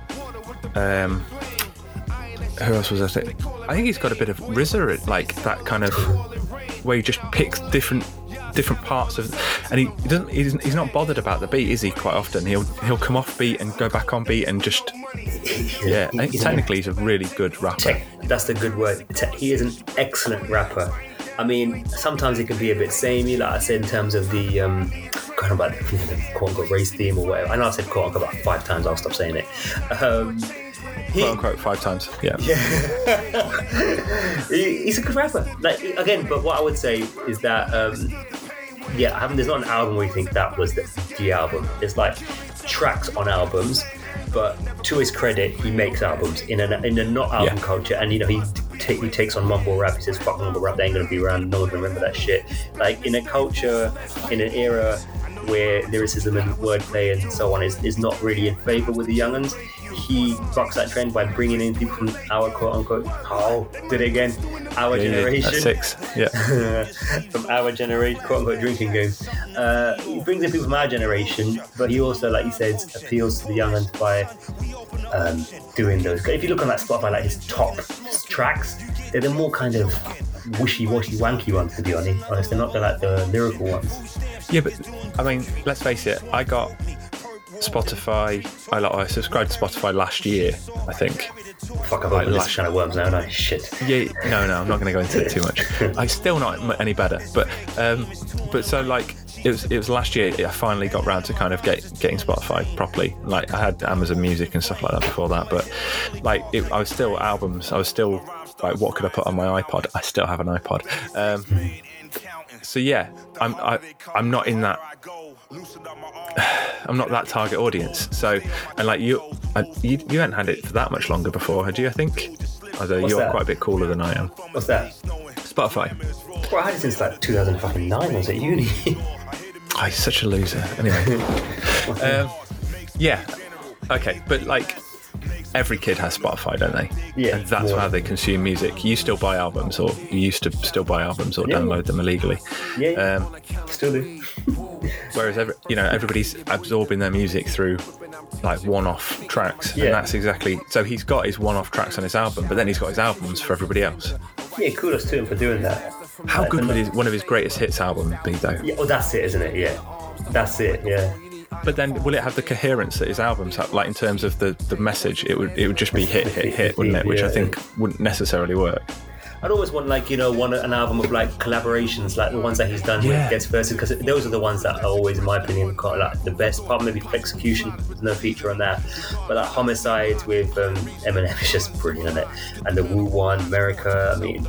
um, who else was I saying? I think he's got a bit of RZA, like that kind of where he just picks different different parts of, and he, doesn't. He's, he's not bothered about the beat, is he? Quite often, he'll he'll come off beat and go back on beat and just yeah. I think technically he's a really good rapper. That's the good word. He is an excellent rapper. I mean, sometimes it can be a bit samey, like I said, in terms of the um, kind of like the quote unquote race theme or whatever. I know I said quote unquote about five times. I'll stop saying it. Um, he, Quote unquote five times. Yeah. he- he's a good rapper. Like again, but what I would say is that um, yeah, I haven't. There's not an album where you think that was the, the album. It's like tracks on albums, but to his credit, he makes albums in a in a not album Yeah. culture, and you know he. ta- he takes on mumble rap. He says, "Fuck mumble rap. They ain't gonna be around. No one can remember that shit." Like in a culture, in an era where lyricism and wordplay and so on is, is not really in favor with the younguns, he bucks that trend by bringing in people from our quote unquote. Oh, did it again. Our Yeah, yeah, generation At six. Yeah. from our generation, quote unquote, drinking game. Uh, he brings in people from our generation, but he also, like you said, appeals to the young ones by um, doing those. If you look on that Spotify, like his top tracks, they're the more kind of wishy-washy, wanky ones. To be honest, honest, they're not the like the lyrical ones. Yeah, but I mean, let's face it. I got Spotify. I like I subscribed to Spotify last year. I think. Fuck, I've Like last kind of worms now, don't I? Shit. Yeah, no, no, I'm not going to go into it too much. I'm still not any better, but um, but so like it was it was last year I finally got round to kind of get getting Spotify properly. Like I had Amazon Music and stuff like that before that, but like it, I was still albums. I was still like, what could I put on my iPod? I still have an iPod. Um, so yeah, I'm I, I'm not in that. I'm not that target audience. So, and like you, I, you, you hadn't had it for that much longer before, had you? I think. Although What's you're that? quite a bit cooler than I am. What's that? Spotify. Well, I had it since like 2009. I was at uni. Oh, he's such a loser. Anyway. um, yeah. Okay, but like every kid has Spotify, don't they? Yeah, And that's more. how they consume music. You still buy albums, or you used to still buy albums, or Yeah. download them illegally. yeah, yeah. Um, still do. whereas every, you know everybody's absorbing their music through like one-off tracks, Yeah. and that's exactly. So he's got his one-off tracks on his album, but then he's got his albums for everybody else. Yeah, kudos to him for doing that. How Like, good would his, one of his greatest hits album be, though? Yeah, well, that's it, isn't it? Yeah, that's it. Yeah. But then, will it have the coherence that his albums have? Like in terms of the, the message, it would it would just be hit, hit, hit, wouldn't it? Which I think wouldn't necessarily work. I'd always want like you know one an album of like collaborations, like the ones that he's done Yeah. with guest verses, because those are the ones that are always, in my opinion, quite like the best. Part maybe Execution, there's no feature on that, but like Homicide with um, Eminem is just brilliant, isn't it? And the Wu One, America. I mean,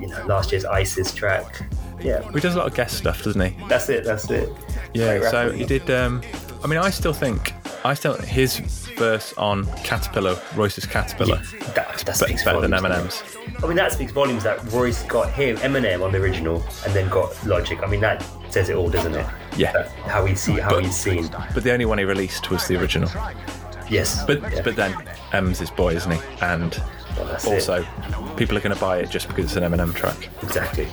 you know, last year's ISIS track. Yeah, He does a lot of guest stuff, doesn't he? that's it. That's it. Yeah. So he did. Um, I mean, I still think I still his verse on Caterpillar, Royce's Caterpillar, That, that be- speaks better than volumes. Eminem's. I mean, that speaks volumes that Royce got him, Eminem on the original, and then got Logic. I mean, that says it all, doesn't it? Yeah. That- how he see, how But- he's seen. But the only one he released was the original. Yes. But Yeah. but then Em's his boy, isn't he? And Well, that's it. also, people are going to buy it just because it's an Eminem track. exactly.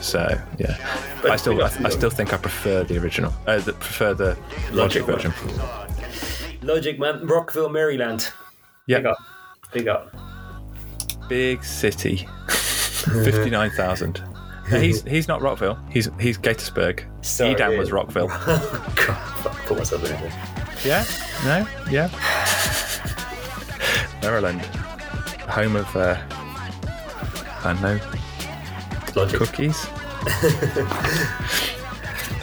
So yeah, But I still I, I still think I prefer the original. Uh, the, prefer the Logic Logic version. Logic, man. Rockville, Maryland. Big Yeah, up. Big up. big city, fifty nine thousand. He's he's not Rockville. He's he's Gaithersburg. Sorry. Edan was Rockville. God, put myself in. Yeah? No? Yeah. Maryland, home of uh, I don't know Logic. cookies.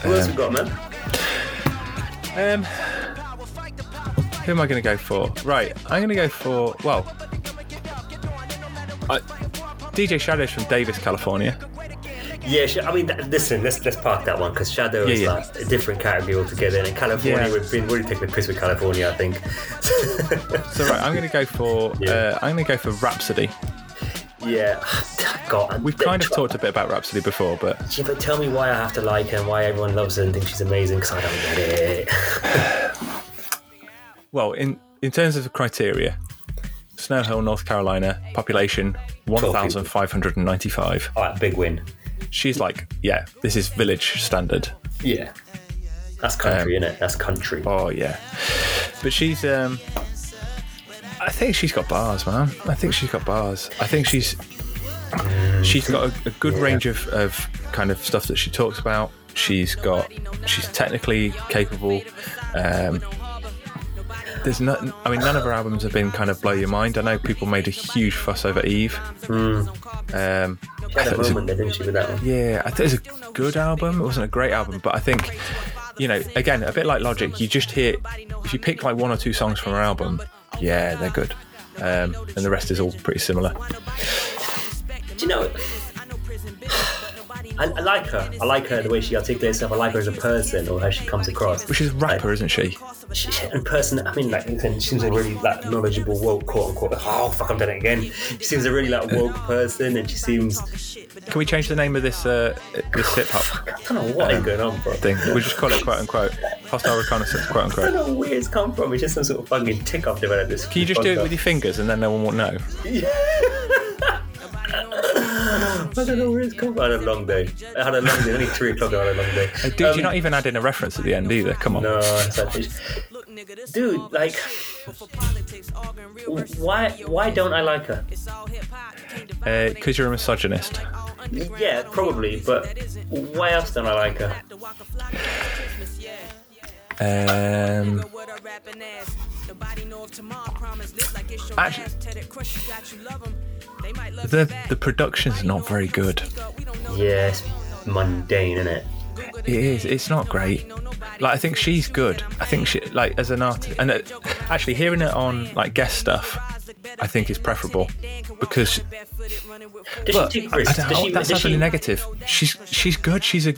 Who else we got, man? Um, who am I going to go for? Right, I'm going to go for well, I, DJ Shadows from Davis, California. Yeah, sh- I mean, listen, let's let's park that one because Shadow is Yeah, yeah. like a different category altogether. And in California, Yeah. we've been really taking the piss with California, I think. So right, I'm going to go for Yeah. uh, I'm going to go for Rapsody. yeah, God, We've kind of try- talked a bit about Rapsody before, but Yeah, but tell me why I have to like her and why everyone loves her and thinks she's amazing because I don't get it. well, in in terms of the criteria, Snow Hill, North Carolina, population 1,595. All right, big win. She's like, yeah, this is village standard. Yeah, that's country, innit? That's country. Oh yeah, but she's um, I think she's got bars, man. I think she's got bars. I think she's she's got a, a good range of, of kind of stuff that she talks about. She's got she's technically capable. Um, there's no, I mean, none of her albums have been kind of blow your mind. I know people made a huge fuss over Eve. Um, She had a it was moment there, didn't she, with that one? yeah, I think it's a good album. It wasn't a great album, but I think, you know, again, a bit like Logic, you just hear, if you pick like one or two songs from her album, yeah, they're good. Um, and the rest is all pretty similar. Do you know? I, I like her. I like her the way she articulates herself. I like her as a person or how she comes across. Which is a rapper, isn't she? She, in person, I mean, like, she seems a really like knowledgeable, woke, quote unquote. Oh fuck, I'm done it again. She seems a really like woke person, and she seems. Can we change the name of this uh, this hip hop I don't know what is going on, bro. thing? We'll just call it quote unquote hostile reconnaissance, quote unquote. I don't know where it's come from. It's just some sort of fucking tick I've developed. Can you just do it with your fingers and then no one will know? I don't know where it's come from. I had a long day. I had a long day. Only three o'clock. I had a long day. Hey, dude, Um, you're not even adding a reference at the end either. Come on. No, it's like, dude, like, why, why don't I like her? Because Uh, you're a misogynist. Yeah, probably, but why else don't I like her? Um, actually, the the production's not very good. Yeah, it's mundane, isn't it? It is. It's not great. Like I think she's good. I think she like as an artist, and uh, actually hearing it on like guest stuff, I think is preferable because. Does she I, she, that does sounds she, negative. She's she's good. She's a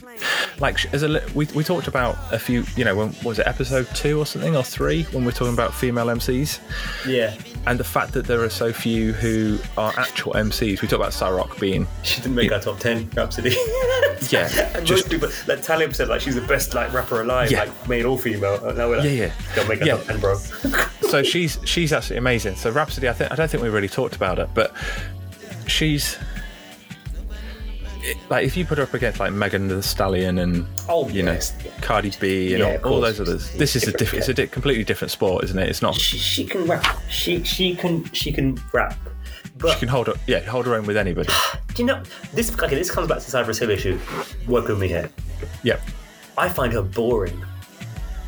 like as a we we talked about a few you know when was it episode two or something or three when we're talking about female MCs yeah, and the fact that there are so few who are actual MCs. We talk about Sa-Roc being she didn't make our top ten. Rapsody. yeah and just most people, like Talib said, like she's the best like rapper alive, Yeah. like male or female. Uh, now we're like, Yeah, yeah. Don't make a Yeah. top ten, bro. so she's she's absolutely amazing. So Rapsody, I think I don't think we really talked about it, but she's like if you put her up against like Megan Thee Stallion and Oh, you yes. know Cardi B and Yeah, all, all those others, this is a Different. It's a di- completely different sport, isn't it? It's not. she, she can rap. She she can she can rap. But She can hold her, yeah, hold her own with anybody. do you know this? Okay, this comes back to the Cypress Hill issue. Work with me here. Yep. I find her boring.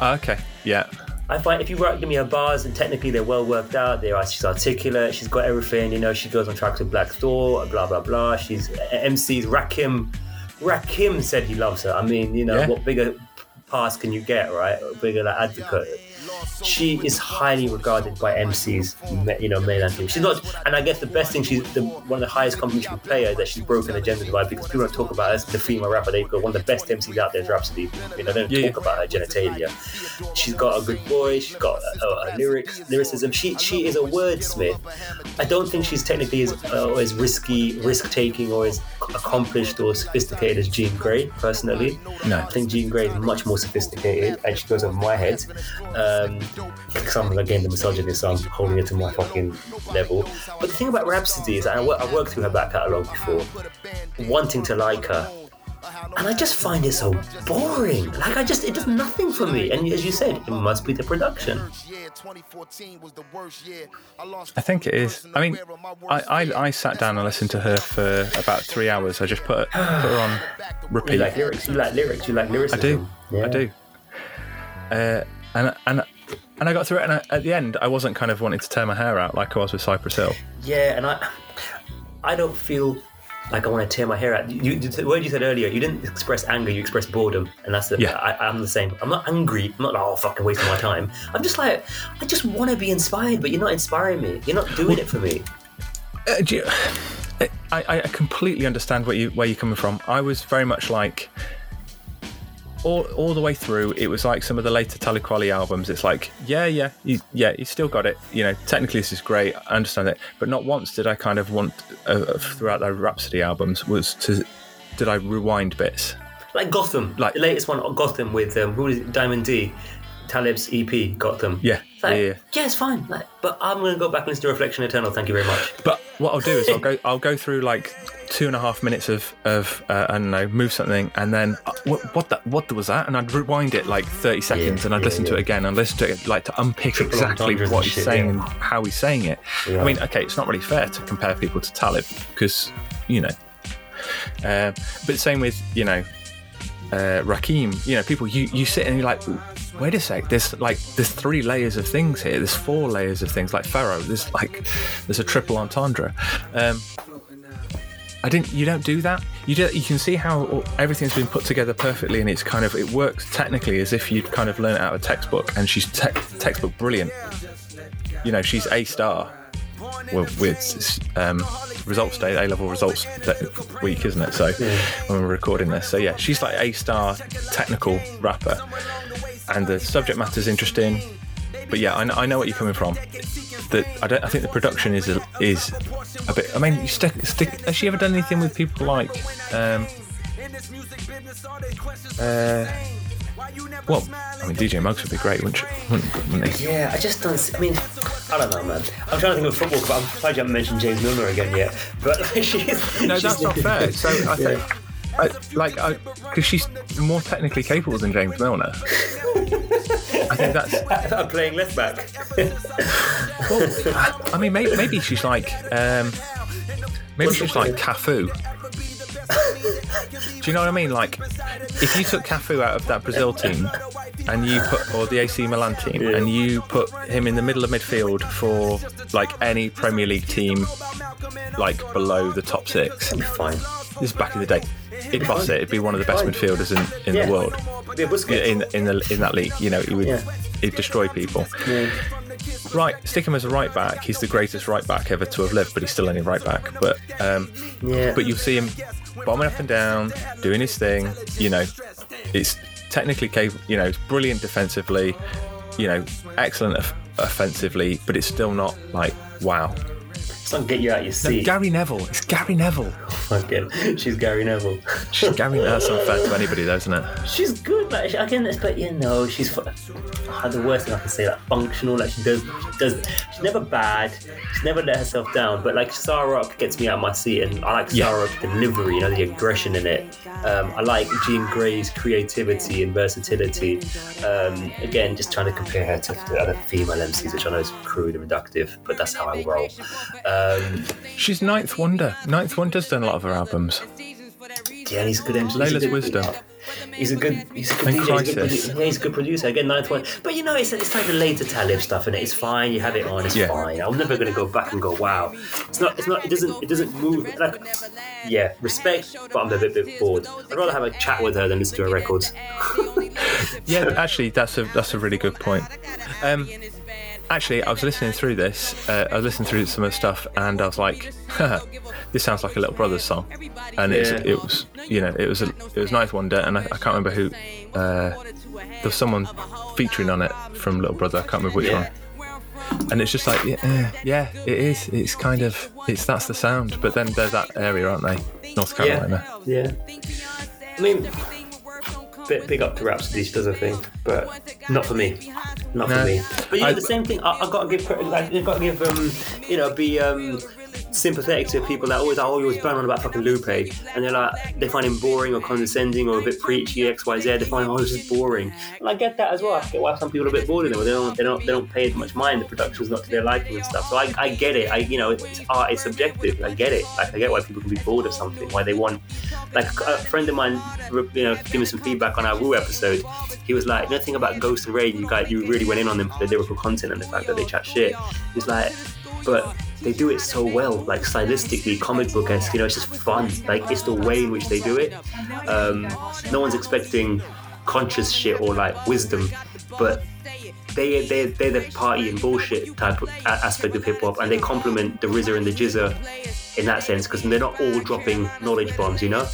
Ah, okay. Yeah. I find if you work, give me her bars, and technically they're well worked out. They are she's articulate. She's got everything. You know, she goes on tracks with Black Thought. Blah blah blah. She's uh, MC's Rakim. Rakim said he loves her. I mean, you know, Yeah. what bigger pass can you get, right? Bigger like advocate. She is highly regarded by MCs, you know, mainland team. She's not, and I guess the best thing she's the, one of the highest compliments you can pay her is that she's broken the gender divide because people don't talk about her as the female rapper. They've got one of the best MCs out there is Rapsody. You know, they don't Yeah, talk about her genitalia. She's got a good voice. She's got a, a, a lyrics, lyricism. She she is a wordsmith. I don't think she's technically as uh, as risky, risk taking, or as accomplished or sophisticated as Jean Grae. Personally, No. I think Jean Grae is much more sophisticated, and she goes over my head. Um, because I'm again the misogynist, so I'm holding it to my fucking level. But the thing about Rapsody is, I, I worked through her back catalogue before, wanting to like her. And I just find it so boring. Like I just, it does nothing for me. And as you said, it must be the production. I think it is. I mean, I, I, I sat down and listened to her for about three hours. I just put, put her on repeat. You like lyrics. You like lyrics. You like lyrics? I do. Yeah. I do. Uh, and and and I got through it, and I, at the end, I wasn't kind of wanting to tear my hair out like I was with Cypress Hill. Yeah, and I, I don't feel like I want to tear my hair out. You, the word you said earlier, you didn't express anger, you expressed boredom, and that's the. Yeah. I, I'm the same. I'm not angry. I'm not like, oh, fucking wasting my time. I'm just like, I just want to be inspired, but you're not inspiring me. You're not doing it for me. Uh, do you, I, I completely understand where you where you're coming from. I was very much like all, all the way through. It was like some of the later Talib Kweli albums. It's like, yeah, yeah, you, yeah, you still got it. You know, technically this is great. I understand it, but not once did I kind of want uh, throughout the Rapsody albums was to did I rewind bits. Like Gotham, Like- the latest one, Gotham with um, who is it? Diamond D, Talib's EP, Gotham. Yeah, It's like, yeah, yeah. it's fine. Like, but I'm gonna go back and listen to Reflection Eternal. Thank you very much. But what I'll do is I'll go I'll go through like two and a half minutes of of uh, I don't know move something and then uh, what what that what was that and I'd rewind it like thirty seconds and I'd yeah, listen to it again and listen to it like to unpick Triple exactly what he's shit, saying yeah. and how he's saying it. Yeah. I mean, okay, it's not really fair to compare people to Talib because you know, uh, but same with you know. Uh, Rakim, you know, people you, you sit and you're like, wait a sec, there's like there's three layers of things here, there's four layers of things like Pharaoh, there's like there's a triple entendre. Um, I didn't. You don't do that. You do. You can see how everything's been put together perfectly, and it's kind of it works technically as if you'd kind of learned it out of a textbook. And she's te- textbook brilliant. You know, she's a star. Well, with um, results day, A level results week, isn't it? So when we're recording this, so yeah, she's like a star technical rapper, and the subject matter's interesting. But yeah, I know, I know what you're coming from. That I don't. I think the production is a, is a bit. I mean, you stick, stick. Has she ever done anything with people like? Um, uh, well, I mean, DJ Muggs would be great, wouldn't, she, wouldn't, wouldn't he? Yeah, I just don't. See, I mean, I don't know, man. I'm trying to think of football. But I'm surprised you haven't mentioned James Milner again yet. But like, she's No, she's- that's not fair. So I think, Yeah. I, like, because she's more technically capable than James Milner. I think that's. I'm playing left back. Well, I mean, maybe, maybe she's like, um, maybe What's she's like? Cafu. Do you know what I mean? Like, if you took Cafu out of that Brazil team, and you put, or the AC Milan team, Yeah. and you put him in the middle of midfield for like any Premier League team, like below the top six. Fine. This is back in the day. He'd boss it. It'd be one of the best midfielders in, in Yeah. the world. In in the in that league, you know, he would Yeah. he'd destroy people. Yeah. Right, stick him as a right back. He's the greatest right back ever to have lived, but he's still only right back. But um, Yeah. but you'll see him bombing up and down, doing his thing. You know, it's technically capable. You know, it's brilliant defensively. You know, excellent offensively, but it's still not like wow. It's get you out of your No, seat. Gary Neville. It's Gary Neville. Fucking, she's Gary Neville. she's Gary. That's unfair to anybody, though, isn't it? She's good, like I expect you know she's ah, the worst thing I can say like functional. Like she does, she does. She's never bad. She's never let herself down. But like Sarah gets me out of my seat, and I like Yeah. Sarah's delivery. You know the aggression in it. Um, I like Jean Grae's creativity and versatility. Um, again, just trying to compare her to the other female MCs, which I know is crude and reductive, but that's how I roll. Um, She's 9th Wonder. 9th Wonder's done a lot of her albums. Yeah, he's a good. He's a Layla's good- Wisdom. He's a good, he's a good And DJ. He's a good, he's a good producer. Again, ninth one. But you know, it's, it's like the later Talib stuff, and it? it's fine. You have it on, it's Yeah. fine. I'm never gonna go back and go, wow. It's not. It's not. It doesn't. It doesn't move. Like, yeah, respect, but I'm a bit, bit bored. I'd rather have a chat with her than listen to her records. Yeah, actually, that's a that's a really good point. Um, actually, I was listening through this. Uh, I was listening through some of the stuff, and I was like, "This sounds like a Little Brothers song." And Yeah. it was, you know, it was a, it was 9th Wonder, and I, I can't remember who. Uh, there was someone featuring on it from Little Brother. I can't remember which Yeah. one. And it's just like, yeah, yeah, it is. It's kind of, it's that's the sound. But then there's that area, aren't they? North Carolina. Yeah. Yeah. I mean, bit big up to Rapsody, she does her thing, but not for me. Not for me. But you know, I- the same thing. I, I gotta give credit. Like, you gotta give um, you know, be um, sympathetic to people that always are always burn on about fucking Lupe, and they're like they find him boring or condescending or a bit preachy X Y Z. They find oh, it's just boring. And I get that as well. I get why some people are a bit bored of them. They don't they don't they don't pay as much mind. The production's not to their liking and stuff. So I, I get it. I you know, it's art. It's subjective. I get it. Like I get why people can be bored of something. Why they want like a friend of mine, you know, give me some feedback on our Wu episode. He was like, nothing about Ghost and Rae. You guys, you really went in on them for the lyrical content and the fact that they chat shit. He's like, but they do it so well, like stylistically, comic book esque. You know, it's just fun. Like it's the way in which they do it. Um, no one's expecting conscious shit or like wisdom, but they they they're the party and bullshit type of aspect of hip hop, and they complement the RZA and the GZA in that sense because they're not all dropping knowledge bombs, you know.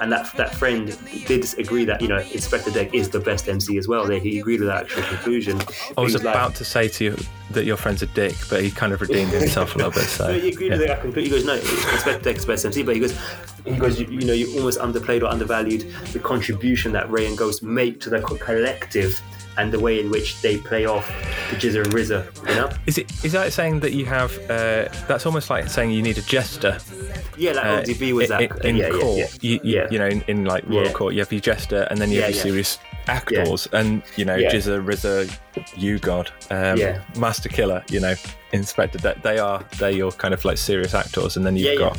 And that that friend did agree that you know Inspectah Deck is the best MC as well. They, he agreed with that actual conclusion. I was He like- about to say to you that your friend's a dick, but he kind of redeemed himself a little bit. So No, he agreed yeah. with that completely. He goes, no, Inspectah Deck is best MC, but he goes, he goes, you, you know, you almost underplayed or undervalued the contribution that Rae and Ghost make to the collective and the way in which they play off the GZA and RZA, you know? Is it is that saying that you have? Uh, that's almost like saying you need a jester. Yeah, like Uh, ODB was in, that. in yeah, court. yeah, You, yeah. you, yeah. you know, in, in like royal Yeah. court, you have your jester, and then you have your serious actors, and you know. GZA, RZA, you God, um, Yeah. Masta Killa, you know, Inspectah. That they are they're your kind of like serious actors, and then you've got.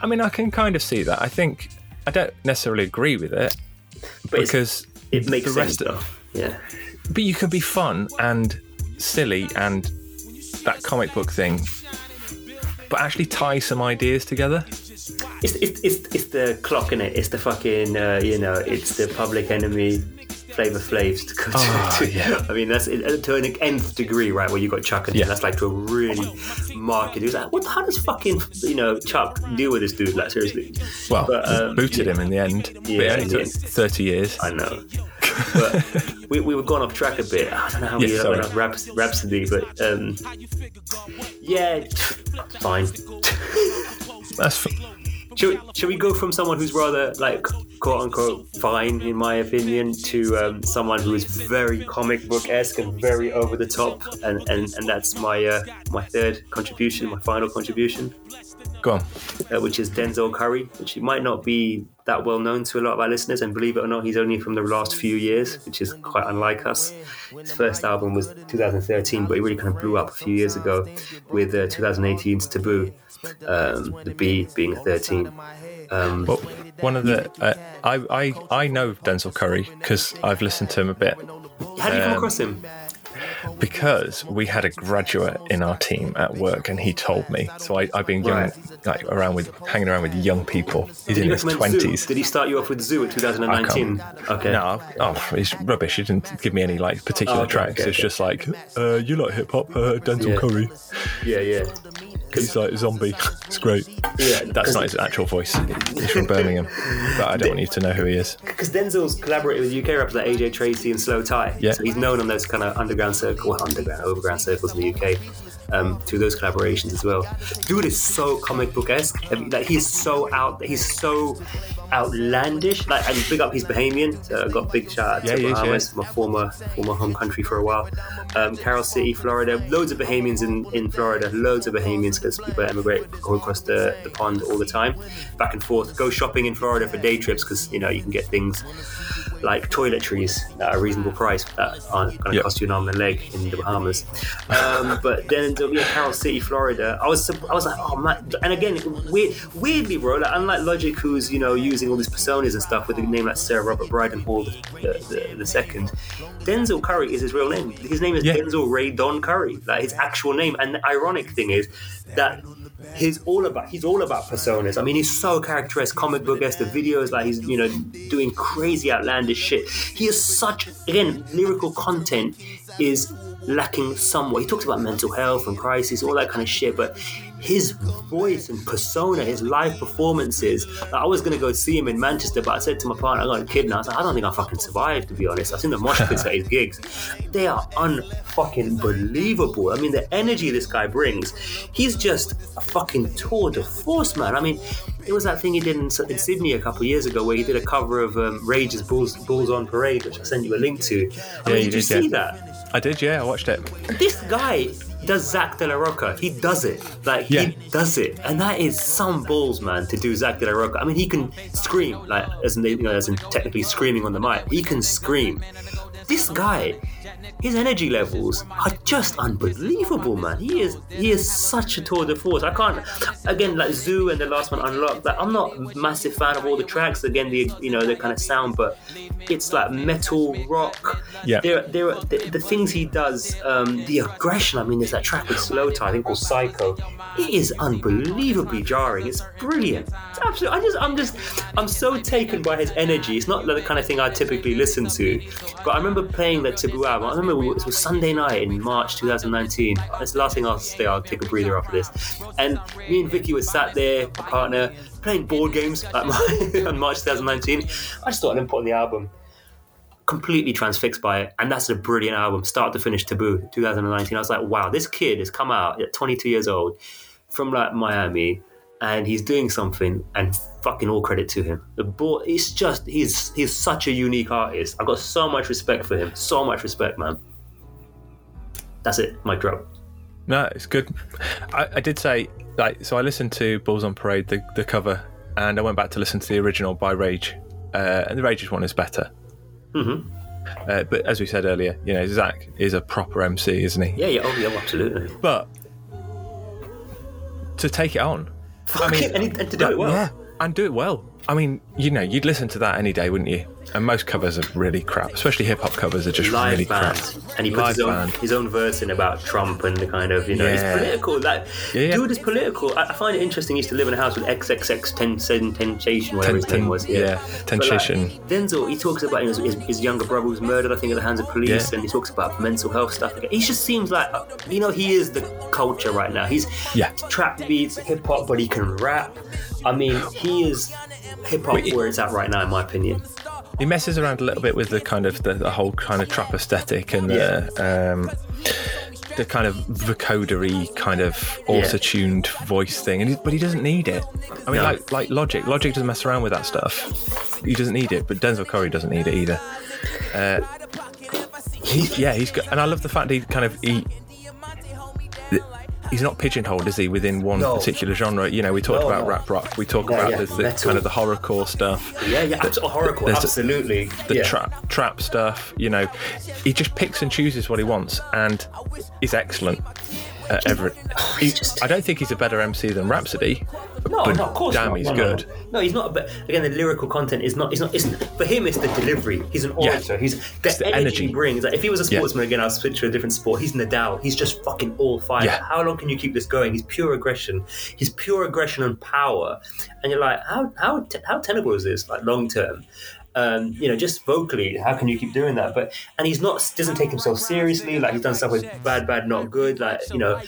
I mean, I can kind of see that. I think I don't necessarily agree with it But because it makes the sense, rest of though. Yeah. but you can be fun and silly and that comic book thing, but actually tie some ideas together. It's, it's, it's, it's the clock in it. It's the fucking, uh, you know, it's the public enemy flavor flavs to. Oh, to- yeah. I mean, that's to an nth degree, right? Where you got Chuck and Yeah. that's like to a really marked. It's like, what? How does fucking you know Chuck deal with this dude? Like seriously. Well, But, um, booted him in the end. but Yeah, it only took yeah. 30 years. I know. But we, we were going off track a bit. I don't know how we Yeah, ended up sorry. on Raps- Rapsody, but um, yeah, fine. That's fine. Should, should we go from someone who's rather like quote unquote fine in my opinion to um, someone who is very comic book esque and very over the top and, and, and that's my uh, my third contribution, my final contribution, go on. uh, which is Denzel Curry, which might not be that well known to a lot of our listeners, and believe it or not, he's only from the last few years, which is quite unlike us. His first album was 2013, but he really kind of blew up a few years ago with uh, 2018's Taboo, um, the B being 13. Um, Well, one of the uh, I, I I know Denzel Curry because I've listened to him a bit How do you come Um, across him? Because we had a graduate in our team at work and he told me. So I, I've been young, Right. like around with hanging around with young people. He's Did in his recommend ZUU? twenties. Did he start you off with ZUU in 2019? Okay. No, oh, he's rubbish. He didn't give me any like particular Oh, okay, tracks. okay, it's okay. just like, uh, you like hip hop, uh, Denzel Yeah. Curry. Yeah, yeah. He's like a zombie. It's great. Yeah, That's not his actual voice. He's from Birmingham, but I don't want you to know who he is. Because Denzel's collaborated with UK rappers like AJ Tracey and Slowthai. Yeah. So he's known on those kind of underground circle, underground, overground circles in the UK. Um, through those collaborations as well. Dude is so comic book esque. Like he's so out. He's so outlandish. Like and big up he's Bahamian. So I got big shout out Yeah, to is, Bahamas, my former former home country for a while. Um, Carol City, Florida. Loads of Bahamians in, in Florida. Loads of Bahamians because people emigrate go across the, the pond all the time, back and forth. Go shopping in Florida for day trips because you know you can get things like toiletries at a reasonable price that aren't going to Yep. cost you an arm and a leg in the Bahamas. Um, but then to be in Carol City, Florida, I was I was like, oh man! And again, weird, weirdly, bro, like unlike Logic, who's you know using all these personas and stuff with a name like Sir Robert Bryson Hall the, the, the second, Denzel Curry is his real name. His name is Yeah. Denzel Ray Don Curry, like his actual name. And the ironic thing is that he's all about he's all about personas. I mean, he's so characteristic, comic book esque. The videos, like he's you know doing crazy outlandish shit. He is such again lyrical content is lacking somewhat. He talks about mental health and crisis, all that kind of shit, but. His voice and persona, his live performances. Like, I was gonna go see him in Manchester, but I said to my partner, I got a kid now. I was like, I don't think I fucking survived, to be honest. I've seen the mosh pits at his gigs. They are unfucking believable. I mean, the energy this guy brings. He's just a fucking tour de force, man. I mean, it was that thing he did in, in Sydney a couple years ago where he did a cover of um, Rage's Bulls, Bulls on Parade, which I sent you a link to. I Yeah, mean, you did you see yeah. that? I did, yeah, I watched it. This guy does Zack de la Rocha. He does it. Like Yeah. he does it, and that is some balls, man, to do Zack de la Rocha. I mean, he can scream like as in, you know, as in technically screaming on the mic. He can scream. This guy, his energy levels are just unbelievable, man. He is he is such a tour de force. I can't again like ZUU and the last one Unlocked. Like I'm not a massive fan of all the tracks. Again, the you know the kind of sound, but it's like metal rock. Yeah. There, there are the, the things he does. Um, the aggression. I mean, there's that track with Slowthai, I think called Psycho. It is unbelievably jarring. It's brilliant. It's absolutely. I just, I'm just, I'm so taken by his energy. It's not the kind of thing I typically listen to, but I remember playing the Taboo album. I remember it was Sunday night in March 2019. That's the last thing I'll say. I'll take a breather after this. And me and Vicky were sat there, my partner, playing board games like on March 2019. I just thought I'd put on the album completely transfixed by it. And that's a brilliant album, start to finish, Taboo, 2019. I was like, wow, this kid has come out at 22 years old from like Miami and he's doing something and fucking all credit to him. The boy, it's just, he's he's such a unique artist. I've got so much respect for him. So much respect, man. That's it, my drop. No, it's good. I, I did say, like, so I listened to Bulls on Parade, the, the cover, and I went back to listen to the original by Rage. Uh, and the Rage's one is better. hmm Uh, but as we said earlier, you know, Zack is a proper MC, isn't he? Yeah, yeah, oh yeah, absolutely. But to take it on, Fuck mean, and, and to do it well. yeah, and do it well. I mean, you know, you'd listen to that any day, wouldn't you? And most covers are really crap, especially hip hop covers are just live really band, crap. and he puts Live his own, his own verse in about Trump and the kind of you know he's Yeah. political. Like Yeah, yeah. dude is political. I, I find it interesting. He used to live in a house with XXX Ten- Temptation, whatever his Ten- name was. yeah, But, like, Denzel, he talks about you know, his, his younger brother was murdered, I think, at the hands of police, Yeah. and he talks about mental health stuff. He just seems like you know he is the culture right now. He's Yeah. trap beats, hip hop, but he can rap. I mean, he is hip hop where it's at right now, in my opinion. He messes around a little bit with the kind of the, the whole kind of trap aesthetic and the um, the kind of vocodery kind of auto-tuned voice thing, and he, but he doesn't need it. I mean, No. like like Logic, Logic doesn't mess around with that stuff. He doesn't need it, but Denzel Curry doesn't need it either. Uh, he, yeah, he's got, and I love the fact he kind of he. He's not pigeonholed, is he, within one No. particular genre? You know, we talked No, about no. rap rock, we talk Yeah, about yeah, the, the kind of the horrorcore stuff Yeah, yeah, there's a- absolutely. the yeah. trap trap stuff. You know, he just picks and chooses what he wants, and he's excellent at every. Just- I don't think he's a better MC than Rapsody. No, but no, of course damn, not. he's No, good. No, No, he's not. But again, the lyrical content is not. It's not. It's for him. It's the delivery. He's an Yeah. orator. He's the, the energy, energy. he brings. Like if he was a Yeah. sportsman again, I'll switch to a different sport. He's Nadal. He's just fucking all fire. Yeah. How long can you keep this going? He's pure aggression. He's pure aggression and power. And you're like, how how how tenable is this? Like long term. Um, you know, just vocally, how can you keep doing that? But and he's not doesn't take himself seriously. Like he's done stuff with bad, bad, not good. Like you know,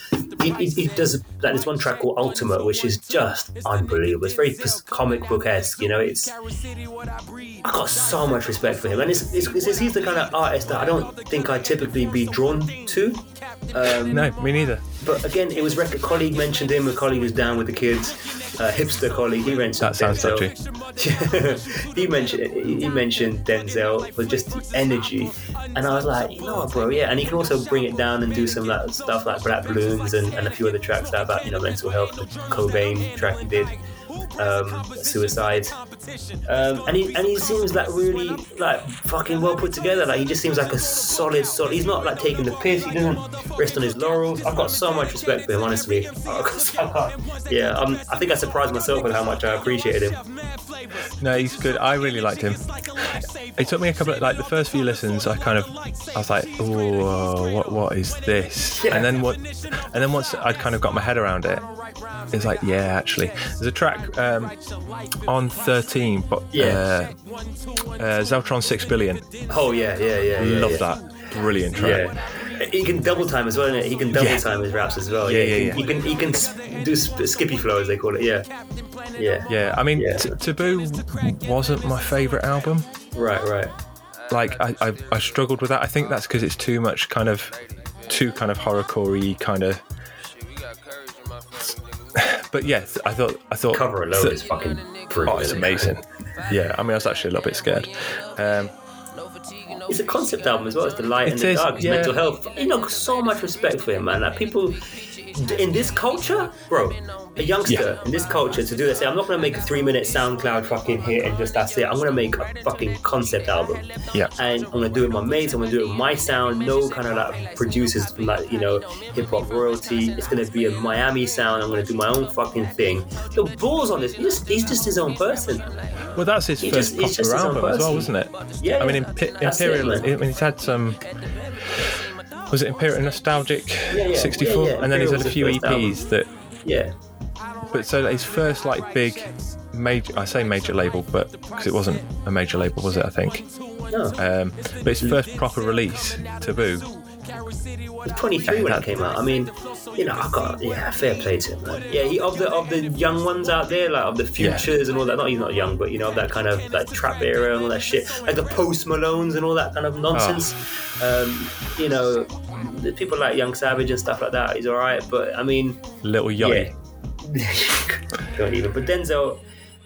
he, he, he does like this one track called Ultimate, which is just unbelievable. It's very comic book esque. You know, it's I got so much respect for him, and it's, it's, it's he's the kind of artist that I don't think I typically be drawn to. Um, No, me neither. But again, it was rec- a colleague mentioned him. A colleague was down with the kids. A hipster colleague. He mentioned That sounds Denzel. he mentioned he mentioned Denzel for just the energy, and I was like, you know what, bro, yeah. And he can also bring it down and do some like stuff like Black Balloons and, and a few other tracks that about you know mental health. The Cobain track he did. Um, suicide. Um, and he and he seems like really like fucking well put together. Like he just seems like a solid, solid. He's not like taking the piss. He doesn't rest on his laurels. I've got so much respect for him, honestly. yeah, um, I think I surprised myself with how much I appreciated him. No, he's good. I really liked him. It took me a couple of like the first few listens. I kind of, I was like, oh, what, what is this? Yeah. And then what? And then once I'd kind of got my head around it, it's like, yeah, actually, there's a track um, on 13, but Yeah. uh, uh, Zeltron Six Billion. Oh yeah, yeah, yeah. yeah Love yeah. that. Brilliant track. Yeah. He can double time as well, innit? He can double Yeah. time his raps as well. Yeah, he yeah, can, He can he can do skippy flow as they call it. Yeah, yeah. Yeah, I mean, Yeah. T- Taboo wasn't my favourite album. Right, right. Like, I, I, I struggled with that. I think that's because it's too much kind of, too kind of horrorcore kind of. But yes, I thought I thought Cover alone th- is fucking Oh, brilliant. it's amazing. Yeah, I mean, I was actually a little bit scared. Um, It's a concept album as well. It's the light and It the is, dark. It's yeah. mental health. You know, so much respect for him, man. Like people in this culture, bro. A youngster in this culture to do this. Say, I'm not gonna make a three-minute SoundCloud fucking hit and just that's it. I'm gonna make a fucking concept album. Yeah. And I'm gonna do it with my mates. I'm gonna do it with my sound. No kind of like producers from like you know hip hop royalty. It's gonna be a Miami sound. I'm gonna do my own fucking thing. The balls on this. He's just, he's just his own person. well, that's his He first just- he's just proper his own album as well, person. wasn't it? Yeah, I mean, yeah. Imp- That's it, Man. I mean, he's had some. Was it Imperial Nostalgic Yeah, yeah, 64? yeah. And then he's had a few was his first EPs that Yeah. But so his first like big major, I say major label, but because it wasn't a major label, was it? I think. No. Um, but his first proper release, Taboo. He 23 when that- it came out. I mean, you know, I got yeah, fair play to him, man. Yeah, he of the of the young ones out there, like of the Yeah. futures and all that. Not he's not young, but you know, of that kind of like trap era and all that shit, like the post Malones and all that kind of nonsense. Oh. Um, you know, the people like Young Savage and stuff like that. He's all right, but I mean, Lil Yachty. don't even. But Denzel.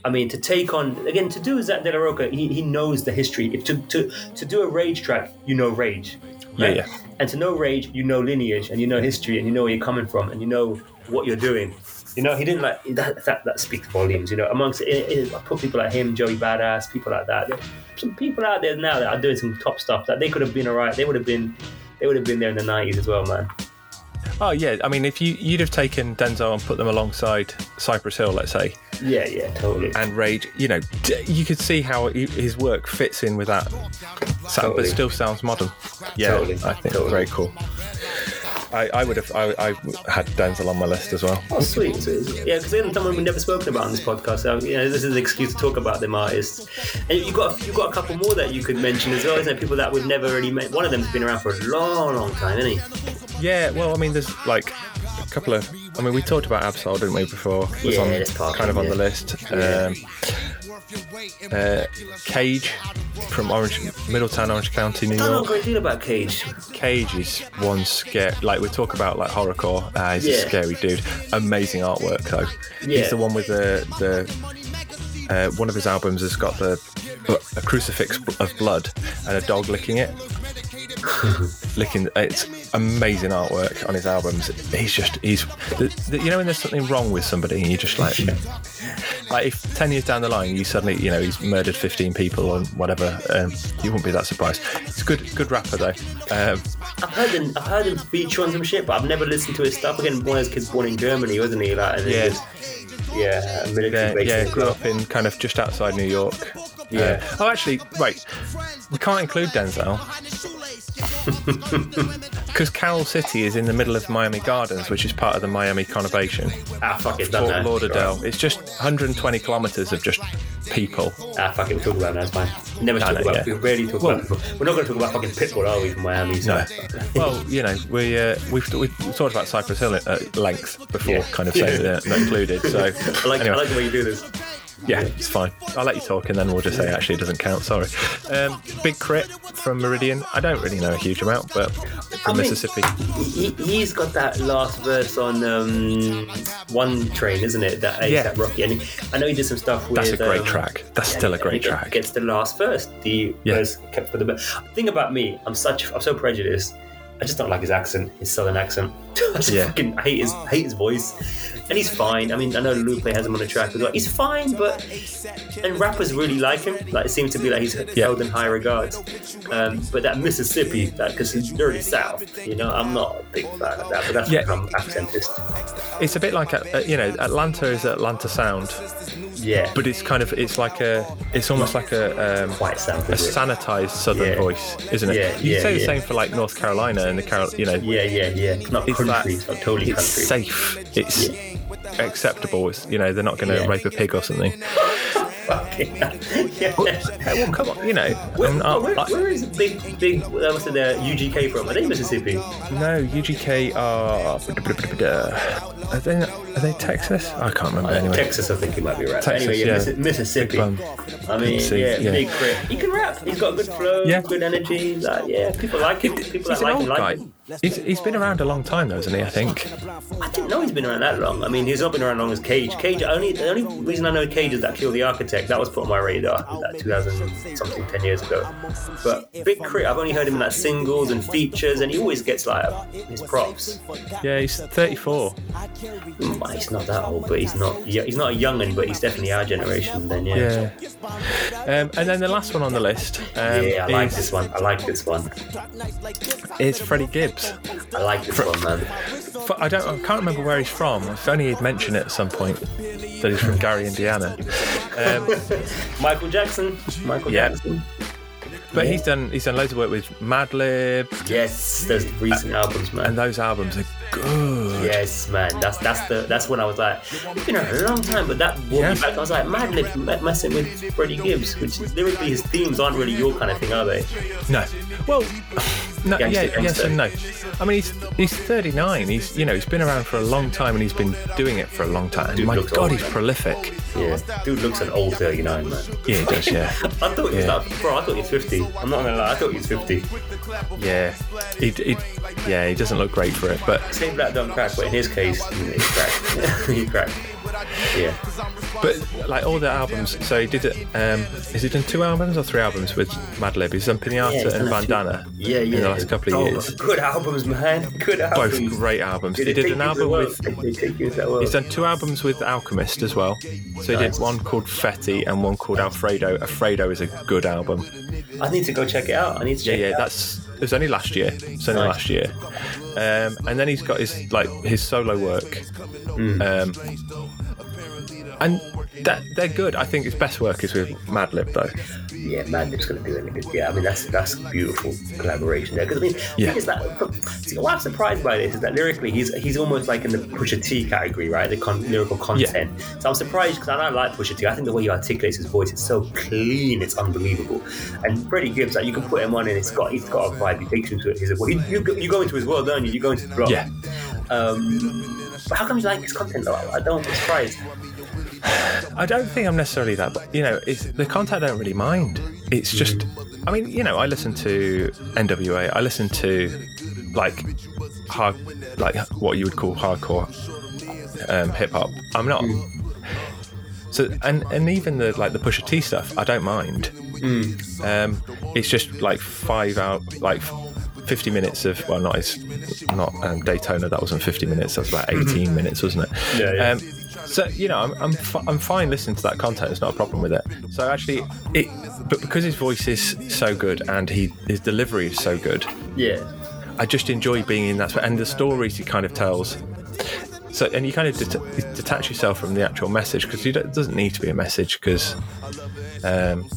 I mean, to take on again to do Zack de la Rocha, he, he knows the history. If to, to to do a Rage track, you know Rage, Yeah, yeah. And to know Rage, you know lineage, and you know history, and you know where you're coming from, and you know what you're doing. You know, he didn't like that. That, that speaks volumes. You know, amongst it, it, I put people like him, Joey Badass, people like that. Some people out there now that are doing some top stuff that they could have been alright. They would have been, they would have been there in the '90s as well, man. Oh yeah. I mean, if you you'd have taken Denzel and put them alongside Cypress Hill, let's say, Yeah, yeah, totally. and Rage, you know, you could see how his work fits in with that, sound, Totally. but still sounds modern. Yeah, Totally, I think totally. very cool. I, I would have I, I had Denzel on my list as well. Oh, sweet. Yeah, because then someone we've never spoken about on this podcast. So, you know, this is an excuse to talk about them artists. And you got you got a couple more that you could mention as well, isn't it? People that we've never really met. One of them's been around for a long, long time, isn't he? Yeah, well, I mean, there's like a couple of. I mean, we talked about Absol, didn't we, before? Was Yeah, on, part kind of it, on the yeah. list. Yeah. Um, Uh, Cage from Orange, Middletown, Orange County, New I don't know a York. great deal about Cage. Cage is one scare. Like we talk about like horrorcore. Uh, he's Yeah. a scary dude. Amazing artwork though. Yeah. He's the one with the the. Uh, one of his albums has got the a crucifix of blood and a dog licking it. licking it's amazing artwork on his albums he's just he's you know when there's something wrong with somebody and you're just like like if 10 years down the line you suddenly you know he's murdered 15 people or whatever um, you wouldn't be that surprised it's a good good rapper though um, I've heard him. I've heard him feature on some shit, but I've never listened to his stuff. Again, one of those kids born in Germany, wasn't he? Like, Yeah. just, yeah, military yeah, yeah grew up in kind of just outside New York Yeah. Uh, oh actually wait, we can't include Denzel because Carol City is in the middle of Miami Gardens which is part of the Miami conurbation Ah, fuck it, done Fort that. Lauderdale. It's just 120 kilometres of just people. Ah, fuck it, we'll talk about that. Fine. We never talk about. yeah. We rarely talk Well- about. People. We're not going to talk about fucking Pitbull, are we, from Miami? So. No. well, you know, we uh, we've, we've talked about Cypress Hill at length before, Yeah. kind of saying that not included. So I like. anyway, I like the way you do this. Yeah, it's fine. I'll let you talk, and then we'll just say actually it doesn't count. Sorry. Um, Big K.R.I.T. from Meridian. I don't really know a huge amount, but from mean- Mississippi. He, he's got that last verse on um, One Train, isn't it? That ASAP Yeah. Rocky. And I know he did some stuff with. That's a great um, track. That's yeah, still a great he track. Gets the last verse. The Yeah. verse kept for the best. Thing about me, I'm such. I'm so prejudiced. I just don't like his accent, his southern accent. I just Yeah. fucking hate his hate his voice. And he's fine. I mean, I know Lupe has him on the track as well. He's fine, but and rappers really like him. Like it seems to be like he's held in high regards. Um, but that Mississippi, that because he's dirty South, you know, I'm not a big fan of that. But that's Yeah. because I'm accentist. It's a bit like uh, you know, Atlanta is Atlanta sound, Yeah, but it's kind of it's like a it's almost like a um, quite a it? sanitized southern Yeah. voice, isn't it? Yeah, you yeah, say the same for like North Carolina and the Carol, you know, Yeah, yeah, yeah. It's not country. that it's not totally it's country. safe, it's acceptable. It's you know they're not going to rape a pig or something. Fucking yeah. Well, come on, you know. Where, I'm- oh, where, I- where is big, big, uh, what's it, the UGK from? Are they Mississippi? no, UGK are. Are they, are they Texas? I can't remember anyway. Texas, I think he might be right. Texas, anyway, yeah, yeah. Mississippi. I mean, See, yeah, yeah. big crit. He can rap. He's got good flow, Yeah. good energy. Like, yeah, people like him. People He's that like him like him. He's, he's been around a long time though, isn't he? I think. I didn't know he's been around that long. I mean, he's not been around long as Cage. Cage. Only the only reason I know Cage is that Kill the Architect. That was put on my radar. That 2000 something, 10 years ago. But Big K.R.I.T., I've only heard him in like singles and features, and he always gets like his props. Yeah, he's 34. Mm, He's not that old, but he's not. yeah, He's not a youngin, but he's definitely our generation. Then yeah. Yeah. Um, and then the last one on the list um, Yeah, I like is, this one. I like this one. is Freddie Gibbs. I like this one, man. I don't. I can't remember where he's from. If only he'd mentioned it at some point that he's from Gary, Indiana. Um, Michael Jackson. Michael Yeah. Jackson. but Yeah. he's done. He's done loads of work with Madlib, Yes, those recent albums, man. and those albums are good. Yes, man. That's that's the that's when I was like, it's been a long time, but that brought Yes. me back. I was like, Madlib me- messing with Freddie Gibbs, which lyrically his themes aren't really your kind of thing, are they? No. Well, no. Gangster, yeah. Yes and no. I mean, he's he's 39. He's you know he's been around for a long time and he's been doing it for a long time. Dude My God, old, he's man. prolific. Yeah, dude looks an old 39, man. Yeah, he does. Yeah. I thought he was Yeah. like, bro, I thought he was 50. I'm not gonna lie, I thought he was 50. Yeah. He, he, yeah. He doesn't look great for it, but Say black don't crack, but in his case, he cracked. he cracked. Yeah. But like all the albums, so he did it. Um, has he done two albums or three albums with Madlib? He's done Pinata Yeah, and Bandana. Yeah, yeah. In the last couple of Oh, years, Good albums, man. Good albums. both great albums. Did he did an album with. Did it take you to that world? He's done two albums with Alchemist as well. So he Nice. did one called Fetti and one called Alfredo. Alfredo is a good album. I need to go check it out. I need to Yeah, check yeah. it out. That's it was only last year. It's only last year. Um, and then he's got his like his solo work. Hmm. Um, and that they're good. I think his best work is with Madlib though. Yeah, Madlib's gonna do anything. Yeah, I mean that's that's beautiful collaboration there. Because I mean, the Yeah. thing is that see, what I'm surprised by this is that lyrically he's he's almost like in the Pusha T category, right? The con- lyrical content. So I'm surprised because I don't like Pusha T. I think the way he articulates his voice is so clean, it's unbelievable. And Freddie Gibbs, like you can put him on and it's got he's got a vibe. He takes you into his well, you, you, go- you go into his world, don't you? You go into the blog. Yeah. Um, but how come you like his content though? I don't. I'm surprised. I don't think I'm necessarily that, but you know, it's the content I don't really mind. It's just, I mean, you know, I listen to NWA, I listen to like hard, like what you would call hardcore um, hip hop. I'm not. So and and even the like the Pusha T stuff, I don't mind. Um, it's just like five out, like. 50 minutes of well not it's not um, Daytona that wasn't 50 minutes that was about 18 minutes wasn't it Yeah, yeah. Um, so you know I'm, I'm, fi- I'm fine listening to that content it's not a problem with it so actually it but because his voice is so good and he his delivery is so good Yeah. I just enjoy being in that and the stories he kind of tells so and you kind of det- detach yourself from the actual message because it doesn't need to be a message because um,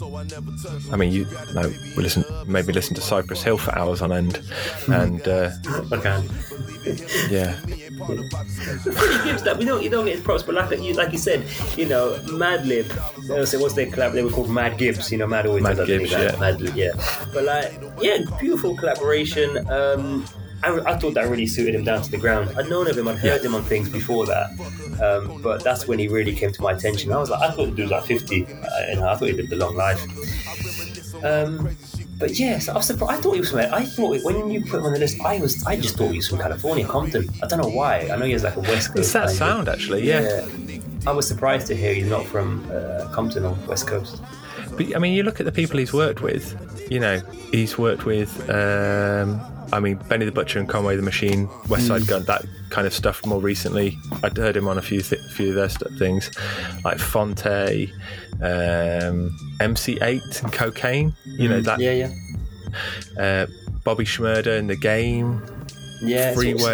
I mean you know we listen maybe listen to Cypress Hill for hours on end and uh, Okay. yeah Freddie Gibbs, that we don't you don't get props, but like you like you said, you know, Madlib. Uh, so what's their collab? They were called Mad Gibbs. You know, Mad always Mad does that Gibbs, thing, yeah. Madlib, yeah. But like, yeah, beautiful collaboration. Um, I, I thought that really suited him down to the ground. I'd known of him, I'd heard him on things before that, um, but that's when he really came to my attention. I was like, I thought the dude was like 50, uh, you know, I thought he lived a long life. Um, but yes, I was surprised. I thought he was from. I thought when you put him on the list, I was. I just thought he was from California, Compton. I don't know why. I know he has like a West Coast. it's that sound actually yeah. yeah. I was surprised to hear he's not from uh, Compton or West Coast. But I mean, you look at the people he's worked with. You know, he's worked with. Um, I mean, Benny the Butcher and Conway the Machine, Westside Gunn, that kind of stuff. More recently, I'd heard him on a few th- few of their st- things, like Fonte, um, MC8 and Cocaine. You know that. Yeah, yeah, Uh, Bobby Shmurda in the game, yeah. it's all-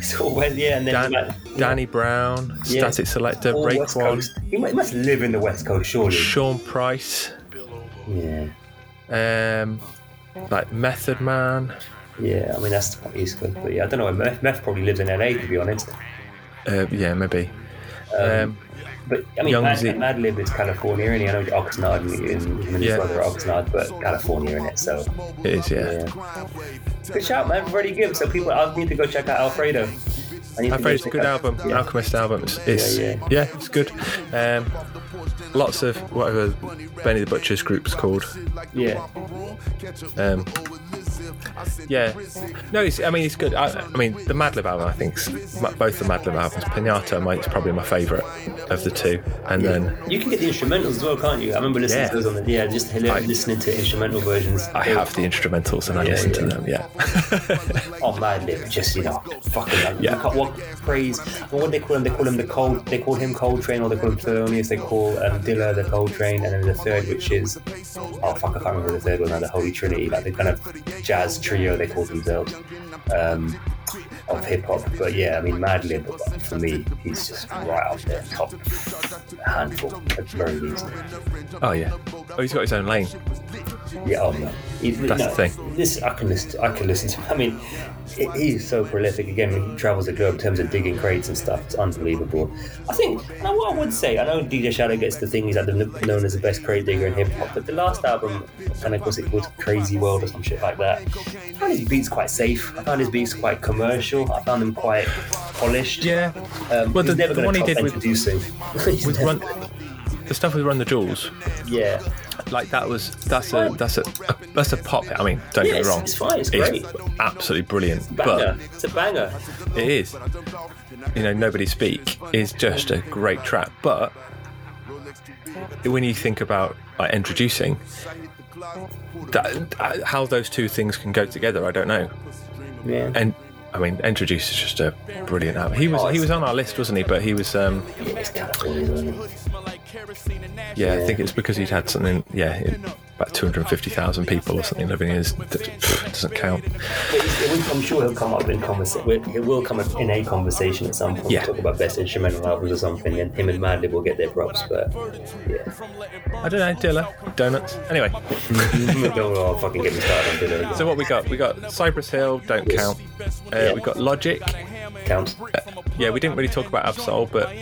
Freeway, it's all West- yeah, and then Dan- like, Danny Brown, Yeah. Statik Selektah, Raekwon, He must, live in the West Coast, surely. Sean Price, Yeah, um, like Method Man. yeah. I mean, that's quite East Coast, but yeah, I don't know. Meth, Meth probably lives in LA, to be honest. Uh, yeah, maybe. Um, But I mean, Young Mad, Z. Madlib is California, and I know Oxnard and, his Yeah. brother Oxnard, but California in it. So it is, yeah. yeah. Good shout, man. Very good. So people, I need to go check out Alfredo. I need to I've heard it's a good album, Yeah. Alchemist album. It's, it's Yeah, yeah, yeah. it's good. Um, lots of whatever Benny the Butcher's group's called. Yeah. Um, yeah, no, it's, I mean it's good. I, I mean the Madlib album, I think, both the Madlib albums. Pinata, my, is probably my favourite of the two, and then You can get the instrumentals as well, can't you? I remember listening Yeah. to those on the yeah, just li- I- listening to instrumental versions. I have the instrumentals and I Yeah, listen to them. Yeah, Oh, Madlib, just you know, fucking Yeah. What praise. What do they call him? They call him the cold. They call him Coltrane, or they call him Thelonious. They call um, Dilla the Coltrane, and then the third, which is oh fuck, I can't remember the third one now. The Holy Trinity, like the kind of jazz trio they call themselves. Um, of hip hop, but yeah, I mean, Madlib for me, he's just right up there, top handful at the very least. oh yeah. Oh, he's got his own lane. Yeah, oh no. He- That's no, the thing. This I can listen. I can listen to. I mean, he's so prolific. Again, he travels the globe in terms of digging crates and stuff, it's unbelievable. I think. Now, what I would say, I know DJ Shadow gets the thing. He's like the, known as the best crate digger in hip hop. But the last album, kind of was it called Crazy World or some shit like that. I found his beats quite safe. I found his beats quite commercial. I found them quite polished. Yeah. Um, Well, the- never the one he did with-. With Run, the stuff with Run the Jewels, yeah. Like that was that's a that's a, that's a pop. I mean, don't Yeah, get me wrong. it's fine, it's great. absolutely brilliant. Banger. But It's a banger. It is. You know, Nobody Speak is just a great track. But when you think about like introducing, that, uh, how those two things can go together, I don't know. Yeah. And I mean, Introduce is just a brilliant album. He was Oh, he was on our list, wasn't he? But he was um, Yeah, it's California, isn't it? yeah, I think it's because he'd had something yeah, about two hundred fifty thousand people or something living in his. Doesn't count. It- it will- I'm sure he'll come up in conversation. It will come up in a conversation at some point. Yeah. Talk about best instrumental albums or something, and him and Madlib will get their props. But yeah, I don't know, Dilla, donuts. Anyway, don't oh, fucking get me started on Dilla so what we got? We got Cypress Hill, don't Yes. count. Uh, Yeah. We got Logic. Counts. Yeah, we didn't really talk about Absol, but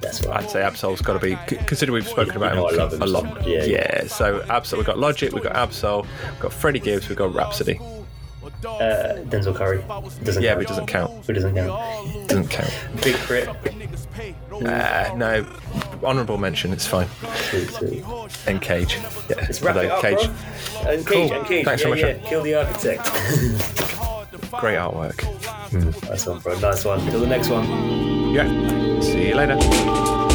That's right. I'd say Absol's got to be. c- Consider we've spoken about You know him a lot. yeah, yeah. So Absol, we've got Logic, we've got Absol, we've got Freddie Gibbs, we've got Rapsody. Uh, Denzel Curry doesn't. Yeah, count. but it doesn't count. It doesn't count. Doesn't count. Big K.R.I.T. Uh, no, honourable mention. It's fine. Sweet, sweet. And Cage. Yeah, Let's wrap it although up, Cage, bro. And Cage, Cool. and Cage. Thanks yeah, very much, yeah. Kill the architect. great artwork. Hmm. nice one, bro. Nice one. Till the next one. Yeah. See you later.